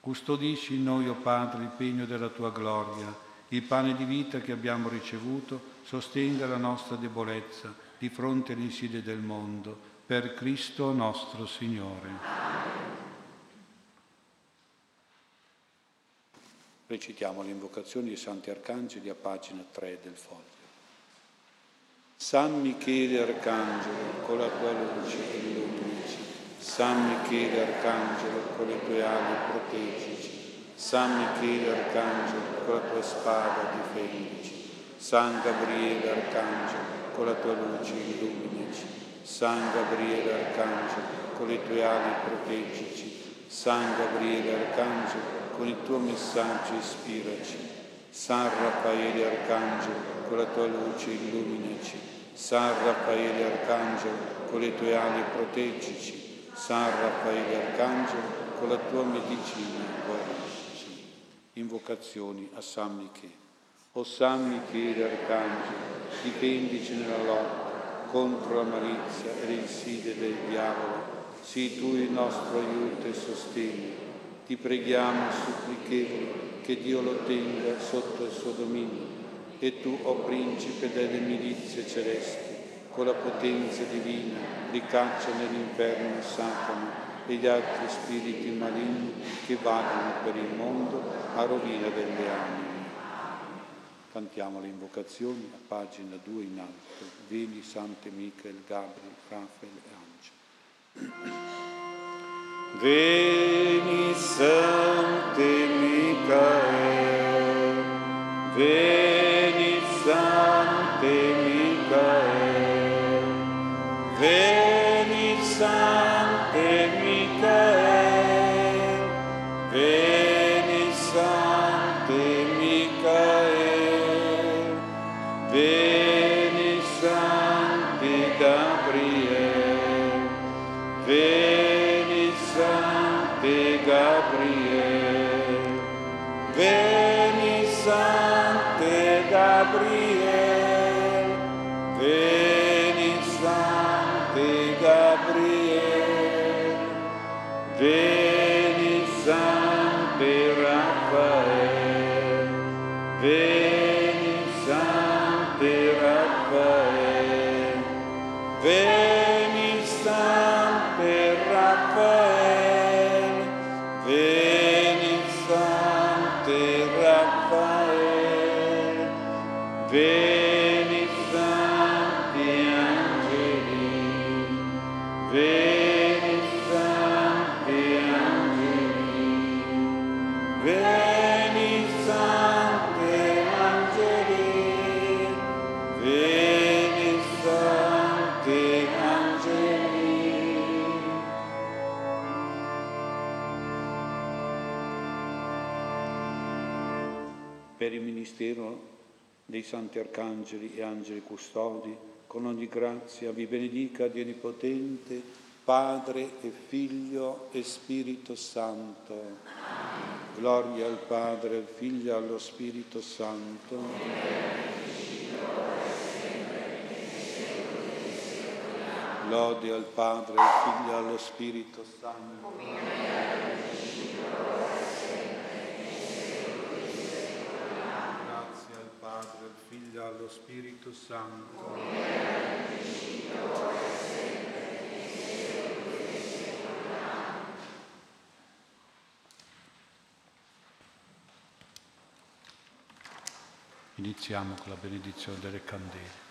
D: Custodisci in noi, o oh Padre, il pegno della tua gloria, il pane di vita che abbiamo ricevuto, sostenga la nostra debolezza di fronte alle insidie del mondo, per Cristo nostro Signore.
B: Recitiamo le invocazioni dei Santi Arcangeli a pagina 3 del foglio. San Michele Arcangelo, con la tua luce illuminaci. San Michele Arcangelo, con le tue ali proteggici. San Michele Arcangelo, con la tua spada difendici. San Gabriele Arcangelo, con la tua luce illuminaci. San Gabriele Arcangelo, con le tue ali proteggici. San Gabriele Arcangelo, con il tuo messaggio ispiraci. San Raffaele Arcangelo, con la tua luce illuminaci. San Raffaele Arcangelo, con le tue ali proteggici. San Raffaele Arcangelo, con la tua medicina guarisci. Invocazioni a San Michele. O San Michele Arcangelo, difendici nella lotta contro la malizia e le insidie del diavolo. Sii tu il nostro aiuto e sostegno ti preghiamo supplichevoli che Dio lo tenga sotto il suo dominio e tu, o principe delle milizie celesti, con la potenza divina ricaccia nell'inferno Satana e gli altri spiriti maligni che vagano per il mondo a rovina delle anime. Cantiamo le invocazioni a pagina 2 in alto. Veni Sante Michael, Gabriel, Raffaele e Angelo. Veni Sancte santi arcangeli e angeli custodi, con ogni grazia vi benedica Dio Onnipotente, Padre e Figlio e Spirito Santo. Gloria al Padre, al Figlio e allo Spirito Santo.
E: Lode al Padre, al Figlio e allo Spirito Santo. Grazie al Padre, al Figlio e allo Spirito Santo.
B: Iniziamo con la benedizione delle candele.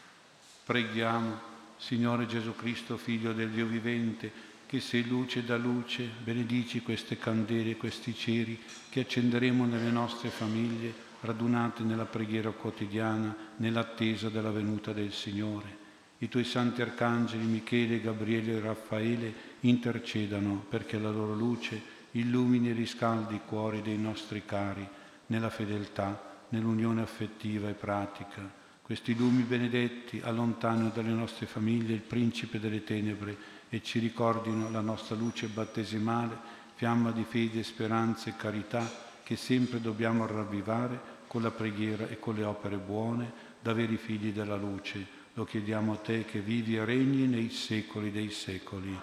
B: Preghiamo, Signore Gesù Cristo, Figlio del Dio vivente, che sei luce da luce, benedici queste candele, questi ceri che accenderemo nelle nostre famiglie, radunate nella preghiera quotidiana, nell'attesa della venuta del Signore. I tuoi santi arcangeli Michele, Gabriele e Raffaele intercedano perché la loro luce illumini e riscaldi i cuori dei nostri cari nella fedeltà, nell'unione affettiva e pratica questi lumi benedetti allontanino dalle nostre famiglie il principe delle tenebre e ci ricordino la nostra luce battesimale, fiamma di fede, speranza e carità che sempre dobbiamo ravvivare con la preghiera e con le opere buone da veri figli della luce. Lo chiediamo a te che vivi e regni nei secoli dei secoli.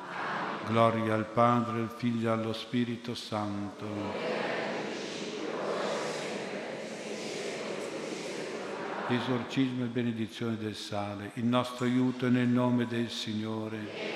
B: Gloria al Padre, al Figlio e allo Spirito Santo esorcismo e benedizione del sale. Il nostro aiuto è nel nome del Signore.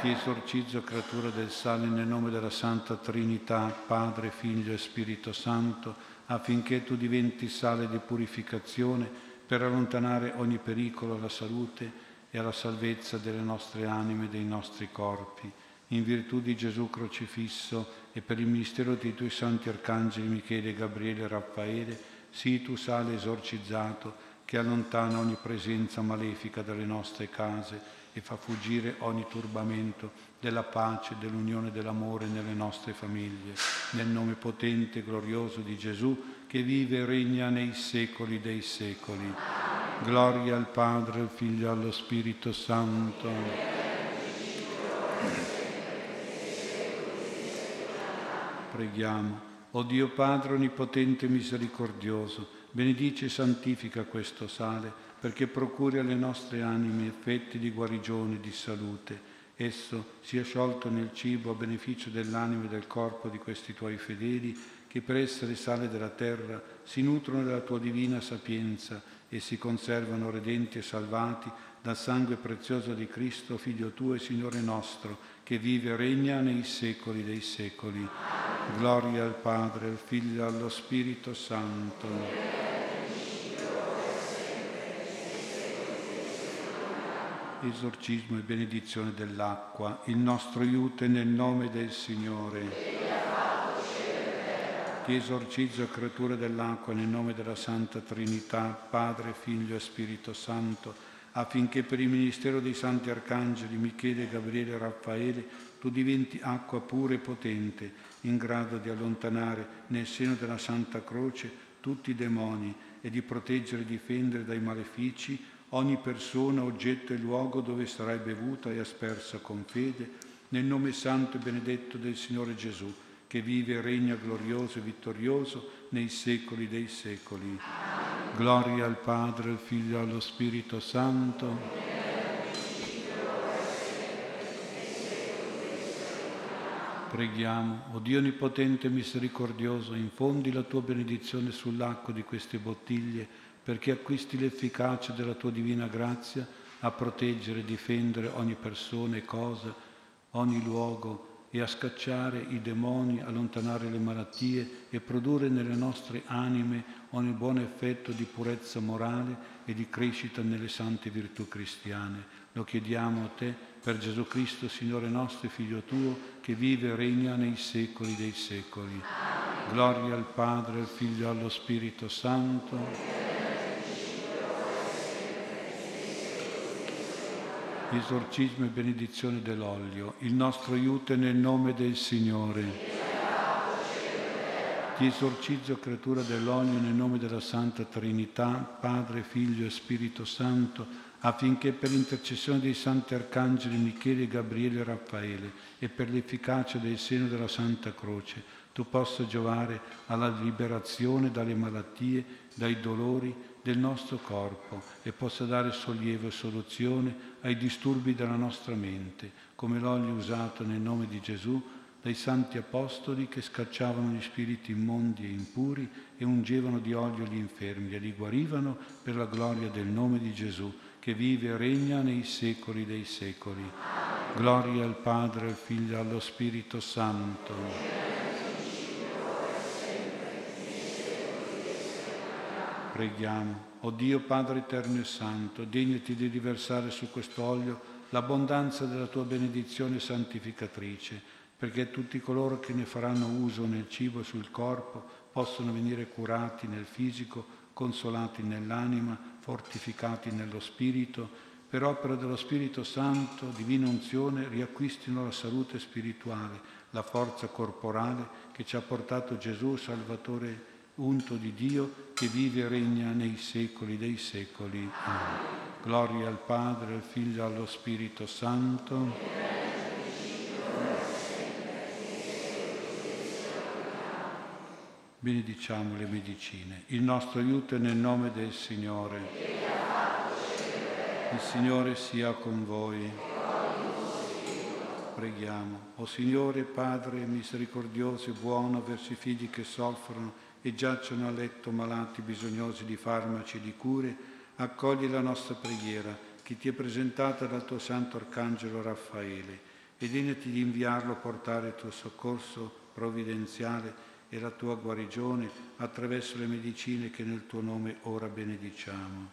B: Ti esorcizzo, creatura del sale, nel nome della Santa Trinità, Padre, Figlio e Spirito Santo, affinché tu diventi sale di purificazione per allontanare ogni pericolo alla salute e alla salvezza delle nostre anime e dei nostri corpi. In virtù di Gesù crocifisso e per il ministero dei tuoi santi arcangeli Michele, Gabriele e Raffaele, Sii tu sale esorcizzato che allontana ogni presenza malefica dalle nostre case e fa fuggire ogni turbamento della pace, dell'unione dell'amore nelle nostre famiglie. Nel nome potente e glorioso di Gesù che vive e regna nei secoli dei secoli. Gloria al Padre, al Figlio e allo Spirito Santo. Preghiamo. O Dio Padre Onnipotente e Misericordioso, benedice e santifica questo sale perché procuri alle nostre anime effetti di guarigione e di salute. Esso sia sciolto nel cibo a beneficio dell'anima e del corpo di questi tuoi fedeli che per essere sale della terra si nutrono della tua divina sapienza e si conservano redenti e salvati dal sangue prezioso di Cristo, Figlio tuo e Signore nostro, che vive e regna nei secoli dei secoli. Gloria al Padre, al Figlio e allo Spirito Santo. Esorcismo e benedizione dell'acqua, il nostro aiuto è nel nome del Signore. Ti esorcizzo, creatura dell'acqua, nel nome della Santa Trinità, Padre, Figlio e Spirito Santo, affinché per il ministero dei Santi Arcangeli Michele, Gabriele e Raffaele tu diventi acqua pura e potente in grado di allontanare nel seno della Santa Croce tutti i demoni e di proteggere e difendere dai malefici ogni persona, oggetto e luogo dove sarai bevuta e aspersa con fede, nel nome santo e benedetto del Signore Gesù, che vive e regna glorioso e vittorioso nei secoli dei secoli. Gloria al Padre, al Figlio e allo Spirito Santo Preghiamo, o Dio Onnipotente e Misericordioso, infondi la tua benedizione sull'acqua di queste bottiglie perché acquisti l'efficacia della tua divina grazia a proteggere e difendere ogni persona e cosa, ogni luogo e a scacciare i demoni, allontanare le malattie e produrre nelle nostre anime ogni buon effetto di purezza morale e di crescita nelle sante virtù cristiane. Lo chiediamo a te per Gesù Cristo, Signore nostro e Figlio tuo, che vive e regna nei secoli dei secoli. Gloria al Padre, al Figlio e allo Spirito Santo. Esorcismo e benedizione dell'olio. Il nostro aiuto è nel nome del Signore. Ti esorcizzo, creatura dell'olio, nel nome della Santa Trinità, Padre, Figlio e Spirito Santo, affinché per l'intercessione dei santi arcangeli Michele, Gabriele e Raffaele e per l'efficacia del seno della Santa Croce, tu possa giovare alla liberazione dalle malattie, dai dolori del nostro corpo e possa dare sollievo e soluzione ai disturbi della nostra mente, come l'olio usato nel nome di Gesù dai santi apostoli che scacciavano gli spiriti immondi e impuri e ungevano di olio gli infermi e li guarivano per la gloria del nome di Gesù, che vive e regna nei secoli dei secoli. Gloria al Padre, al Figlio e allo Spirito Santo. Preghiamo. O Dio Padre eterno e santo, degnati di riversare su quest'olio l'abbondanza della tua benedizione santificatrice perché tutti coloro che ne faranno uso nel cibo e sul corpo possono venire curati nel fisico, consolati nell'anima, fortificati nello spirito, per opera dello Spirito Santo, divina unzione, riacquistino la salute spirituale, la forza corporale che ci ha portato Gesù, Salvatore unto di Dio, che vive e regna nei secoli dei secoli. Gloria al Padre, al Figlio e allo Spirito Santo. benediciamo le medicine. Il nostro aiuto è nel nome del Signore. Il Signore sia con voi. Preghiamo. O Signore Padre misericordioso e buono verso i figli che soffrono e giacciono a letto malati bisognosi di farmaci e di cure, accogli la nostra preghiera che ti è presentata dal tuo santo arcangelo Raffaele e degnati di inviarlo a portare il tuo soccorso provvidenziale e la tua guarigione attraverso le medicine che nel tuo nome ora benediciamo.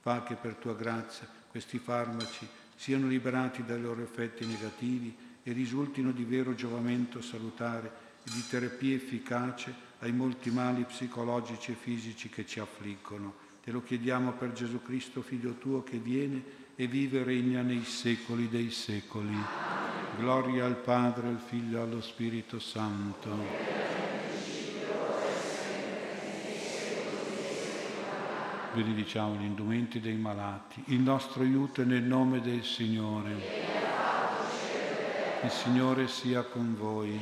B: Fa che per tua grazia questi farmaci siano liberati dai loro effetti negativi e risultino di vero giovamento salutare e di terapia efficace ai molti mali psicologici e fisici che ci affliggono. Te lo chiediamo per Gesù Cristo, Figlio tuo, che viene e vive e regna nei secoli dei secoli. Gloria al Padre, al Figlio e allo Spirito Santo benediciamo gli indumenti dei malati. Il nostro aiuto è nel nome del Signore. Il Signore sia con voi.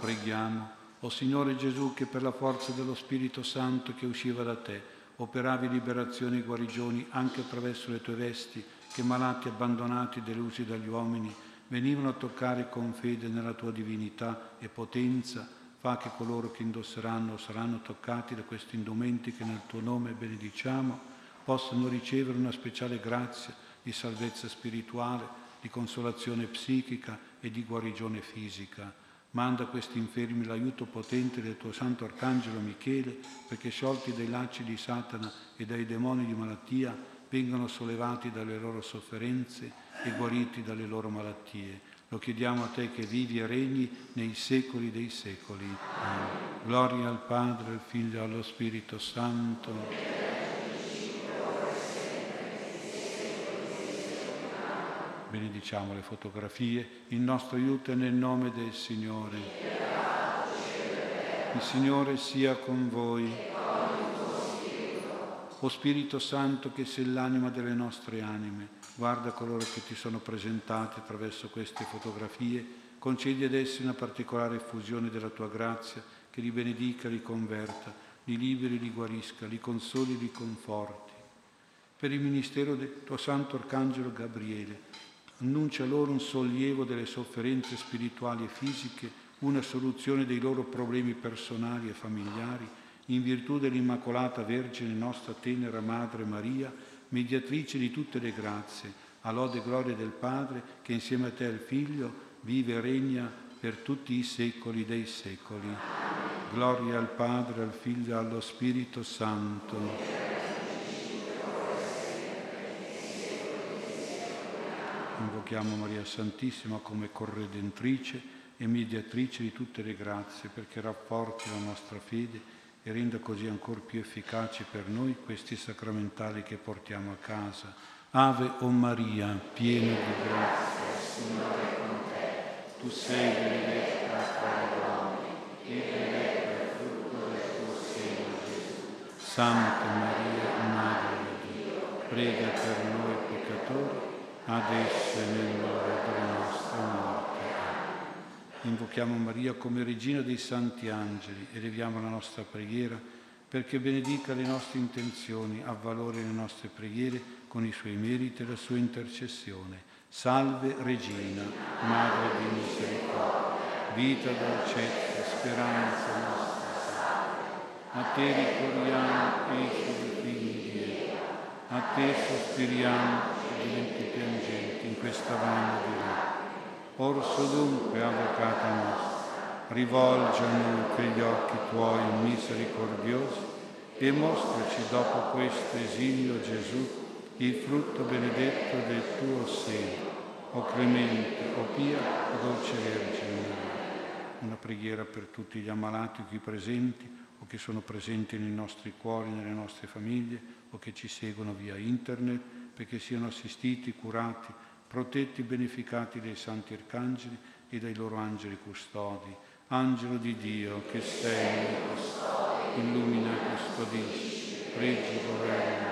B: Preghiamo. O Signore Gesù, che per la forza dello Spirito Santo che usciva da te, operavi liberazioni e guarigioni anche attraverso le tue vesti, che malati abbandonati delusi dagli uomini venivano a toccare con fede nella tua divinità e potenza Fa che coloro che indosseranno saranno toccati da questi indumenti che nel tuo nome benediciamo possano ricevere una speciale grazia di salvezza spirituale, di consolazione psichica e di guarigione fisica. Manda a questi infermi l'aiuto potente del tuo santo arcangelo Michele perché sciolti dai lacci di Satana e dai demoni di malattia vengano sollevati dalle loro sofferenze e guariti dalle loro malattie lo chiediamo a te che vivi e regni nei secoli dei secoli. Gloria al Padre, al Figlio e allo Spirito Santo. Benediciamo le fotografie. Il nostro aiuto è nel nome del Signore. Il Signore sia con voi. O Spirito Santo che sei l'anima delle nostre anime Guarda coloro che ti sono presentati attraverso queste fotografie, concedi ad essi una particolare effusione della tua grazia che li benedica, li converta, li liberi, li guarisca, li consoli, li conforti. Per il ministero del tuo santo arcangelo Gabriele, annuncia loro un sollievo delle sofferenze spirituali e fisiche, una soluzione dei loro problemi personali e familiari, in virtù dell'Immacolata Vergine nostra tenera Madre Maria, mediatrice di tutte le grazie, a lode e gloria del Padre, che insieme a te al Figlio vive e regna per tutti i secoli dei secoli. Gloria al Padre, al Figlio e allo Spirito Santo. Invochiamo Maria Santissima come corredentrice e mediatrice di tutte le grazie perché rapporti la nostra fede e renda così ancora più efficaci per noi questi sacramentali che portiamo a casa. Ave o Maria, piena di grazia, Signore è con te. Tu sei benedetta tra le donne e benedetto è il frutto del tuo seno, Gesù. Santa Maria, Madre di Dio, prega per noi peccatori, adesso e nell'ora della nostra morte. Invochiamo Maria come regina dei santi angeli, eleviamo la nostra preghiera perché benedica le nostre intenzioni, avvalore le nostre preghiere con i suoi meriti e la sua intercessione. Salve Regina, Madre di misericordia, vita dolcezza, speranza nostra. A te ricorriamo, esci figli di Eva, a te sospiriamo, diventi piangenti in questa vana vita. Orso dunque, avvocata nostra, rivolgi a noi quegli occhi tuoi misericordiosi e mostraci dopo questo esilio Gesù il frutto benedetto del tuo seno. O clemente, o pia, o dolce Vergine Una preghiera per tutti gli ammalati qui presenti o che sono presenti nei nostri cuori, nelle nostre famiglie o che ci seguono via internet perché siano assistiti, curati, protetti beneficati dai santi arcangeli e dai loro angeli custodi. Angelo di Dio che sei illumina e custodisci, pregi governo,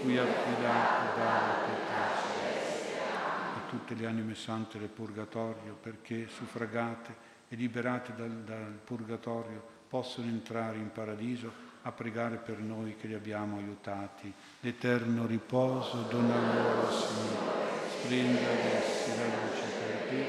B: cui affidato dalla pace a tutte le anime sante del purgatorio, perché suffragate e liberate dal, dal purgatorio possono entrare in paradiso a pregare per noi che li abbiamo aiutati. L'eterno riposo dona loro, Signore splenda adesso la luce per te,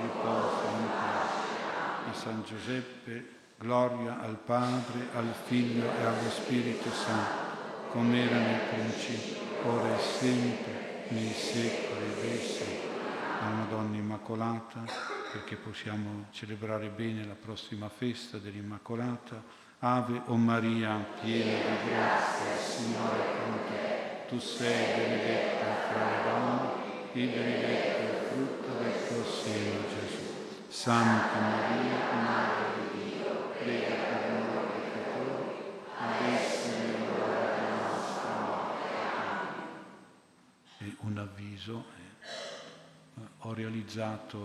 B: riposa in pace. E San Giuseppe, gloria al Padre, al Figlio e allo Spirito Santo, come era nel principio, ora e sempre, nei secoli dei secoli. La Madonna Immacolata, perché possiamo celebrare bene la prossima festa dell'Immacolata. Ave o Maria, piena di grazia, Signore è con te. Tu sei benedetta fra le donne e benedetto il frutto del tuo seno, Gesù. Santa Maria, Madre di Dio, prega per noi peccatori, adesso e nell'ora della nostra morte. E un avviso, eh, ho realizzato,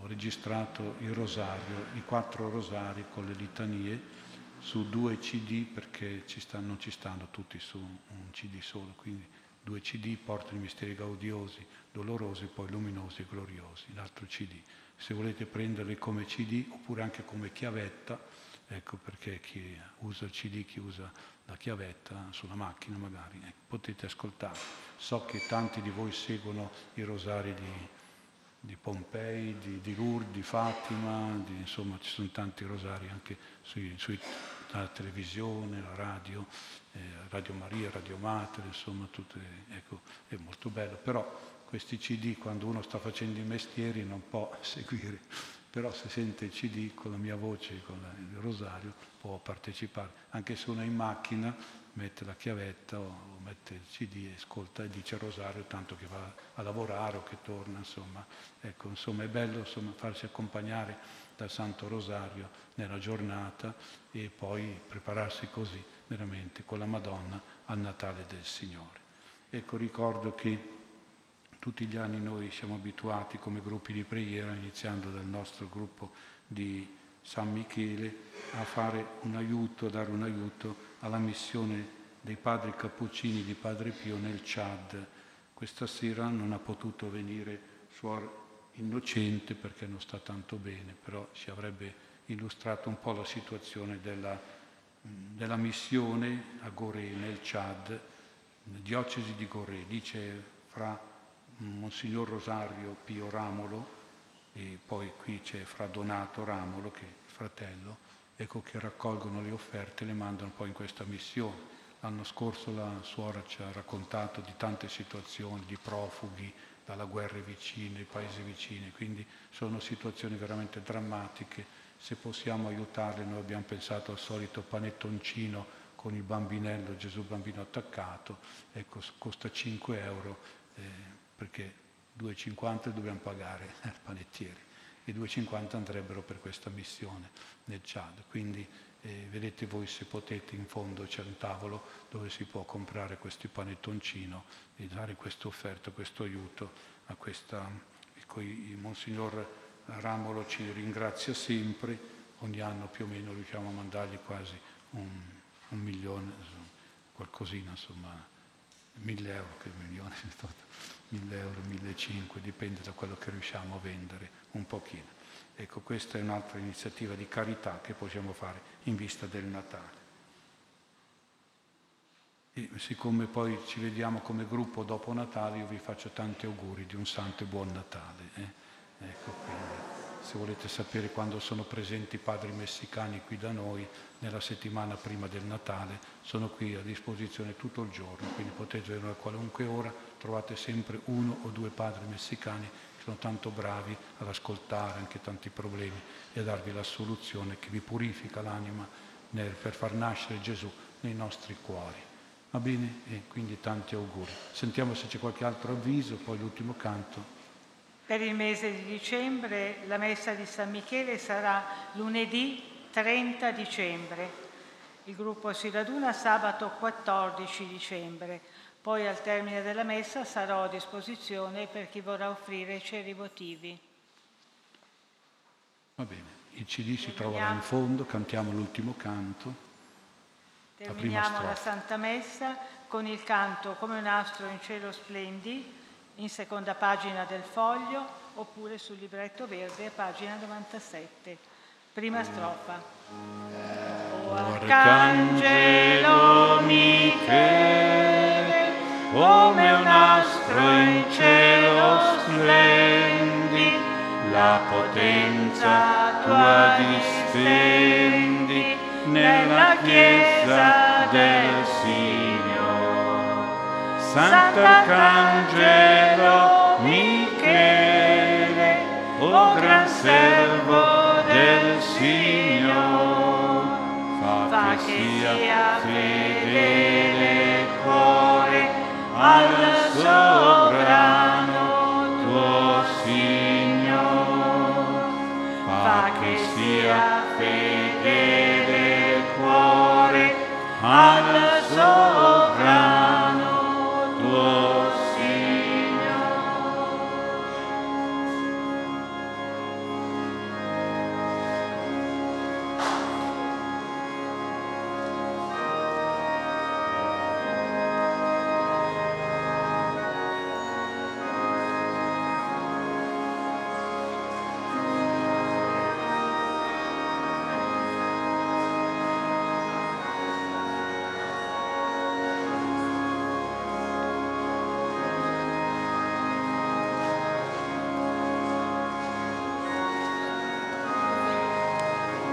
B: ho registrato il rosario, i quattro rosari con le litanie su due CD perché ci stanno, non ci stanno tutti su un CD solo, quindi due CD portano i misteri gaudiosi, dolorosi, poi luminosi e gloriosi, l'altro CD. Se volete prenderli come CD oppure anche come chiavetta, ecco perché chi usa il CD, chi usa la chiavetta sulla macchina magari, ecco, potete ascoltare. So che tanti di voi seguono i rosari di, di Pompei, di, di Lourdes, di Fatima, di, insomma ci sono tanti rosari anche sui, sui la televisione, la radio, eh, Radio Maria, Radio Mater, insomma, tutte, ecco, è molto bello. Però questi CD, quando uno sta facendo i mestieri, non può seguire, però se sente il CD con la mia voce, con il rosario, può partecipare. Anche se uno è in macchina, mette la chiavetta o mette il CD ascolta e dice rosario, tanto che va a lavorare o che torna, insomma. Ecco, insomma, è bello insomma, farsi accompagnare dal Santo Rosario nella giornata e poi prepararsi così veramente con la Madonna al Natale del Signore. Ecco, ricordo che tutti gli anni noi siamo abituati come gruppi di preghiera, iniziando dal nostro gruppo di San Michele, a fare un aiuto, a dare un aiuto alla missione dei padri cappuccini di Padre Pio nel Chad. Questa sera non ha potuto venire Suor innocente perché non sta tanto bene, però ci avrebbe illustrato un po' la situazione della, della missione a Goré nel Chad, diocesi di Goré, dice fra Monsignor Rosario Pio Ramolo e poi qui c'è fra Donato Ramolo che è il fratello, ecco che raccolgono le offerte e le mandano poi in questa missione. L'anno scorso la suora ci ha raccontato di tante situazioni, di profughi, dalla guerra vicine, i paesi vicini, quindi sono situazioni veramente drammatiche. Se possiamo aiutarle, noi abbiamo pensato al solito panettoncino con il bambinello, Gesù bambino attaccato, ecco, costa 5 euro eh, perché 2,50 dobbiamo pagare al panettiere e 2,50 andrebbero per questa missione nel Chad. Quindi eh, vedete voi se potete, in fondo c'è un tavolo dove si può comprare questo panettoncino e dare questa offerta, questo aiuto a questa... Ecco, il Monsignor Ramolo ci ringrazia sempre, ogni anno più o meno riusciamo a mandargli quasi un, un milione, qualcosina insomma, 1000 euro, che milione, 1000 euro, 1500, dipende da quello che riusciamo a vendere un pochino. Ecco, questa è un'altra iniziativa di carità che possiamo fare in vista del Natale. E siccome poi ci vediamo come gruppo dopo Natale, io vi faccio tanti auguri di un santo e buon Natale. Eh? Ecco, quindi se volete sapere quando sono presenti i padri messicani qui da noi, nella settimana prima del Natale, sono qui a disposizione tutto il giorno, quindi potete venire a qualunque ora, trovate sempre uno o due padri messicani sono tanto bravi ad ascoltare anche tanti problemi e a darvi la soluzione che vi purifica l'anima nel, per far nascere Gesù nei nostri cuori. Va bene? E quindi tanti auguri. Sentiamo se c'è qualche altro avviso, poi l'ultimo canto.
A: Per il mese di dicembre la messa di San Michele sarà lunedì 30 dicembre. Il gruppo si raduna sabato 14 dicembre. Poi al termine della messa sarò a disposizione per chi vorrà offrire ceri votivi.
B: Va bene, il CD si trova là in fondo, cantiamo l'ultimo canto.
A: Terminiamo la, la Santa Messa con il canto Come un astro in cielo splendi in seconda pagina del foglio oppure sul libretto verde, pagina 97. Prima strofa. O arcangelo Michele, come un astro in cielo splendi, la potenza tua distendi nella chiesa del Signore. Sant'Arcangelo Michele, o gran servo del Signore, fa che sia fedele al sovrano tuo Signore, fa che sia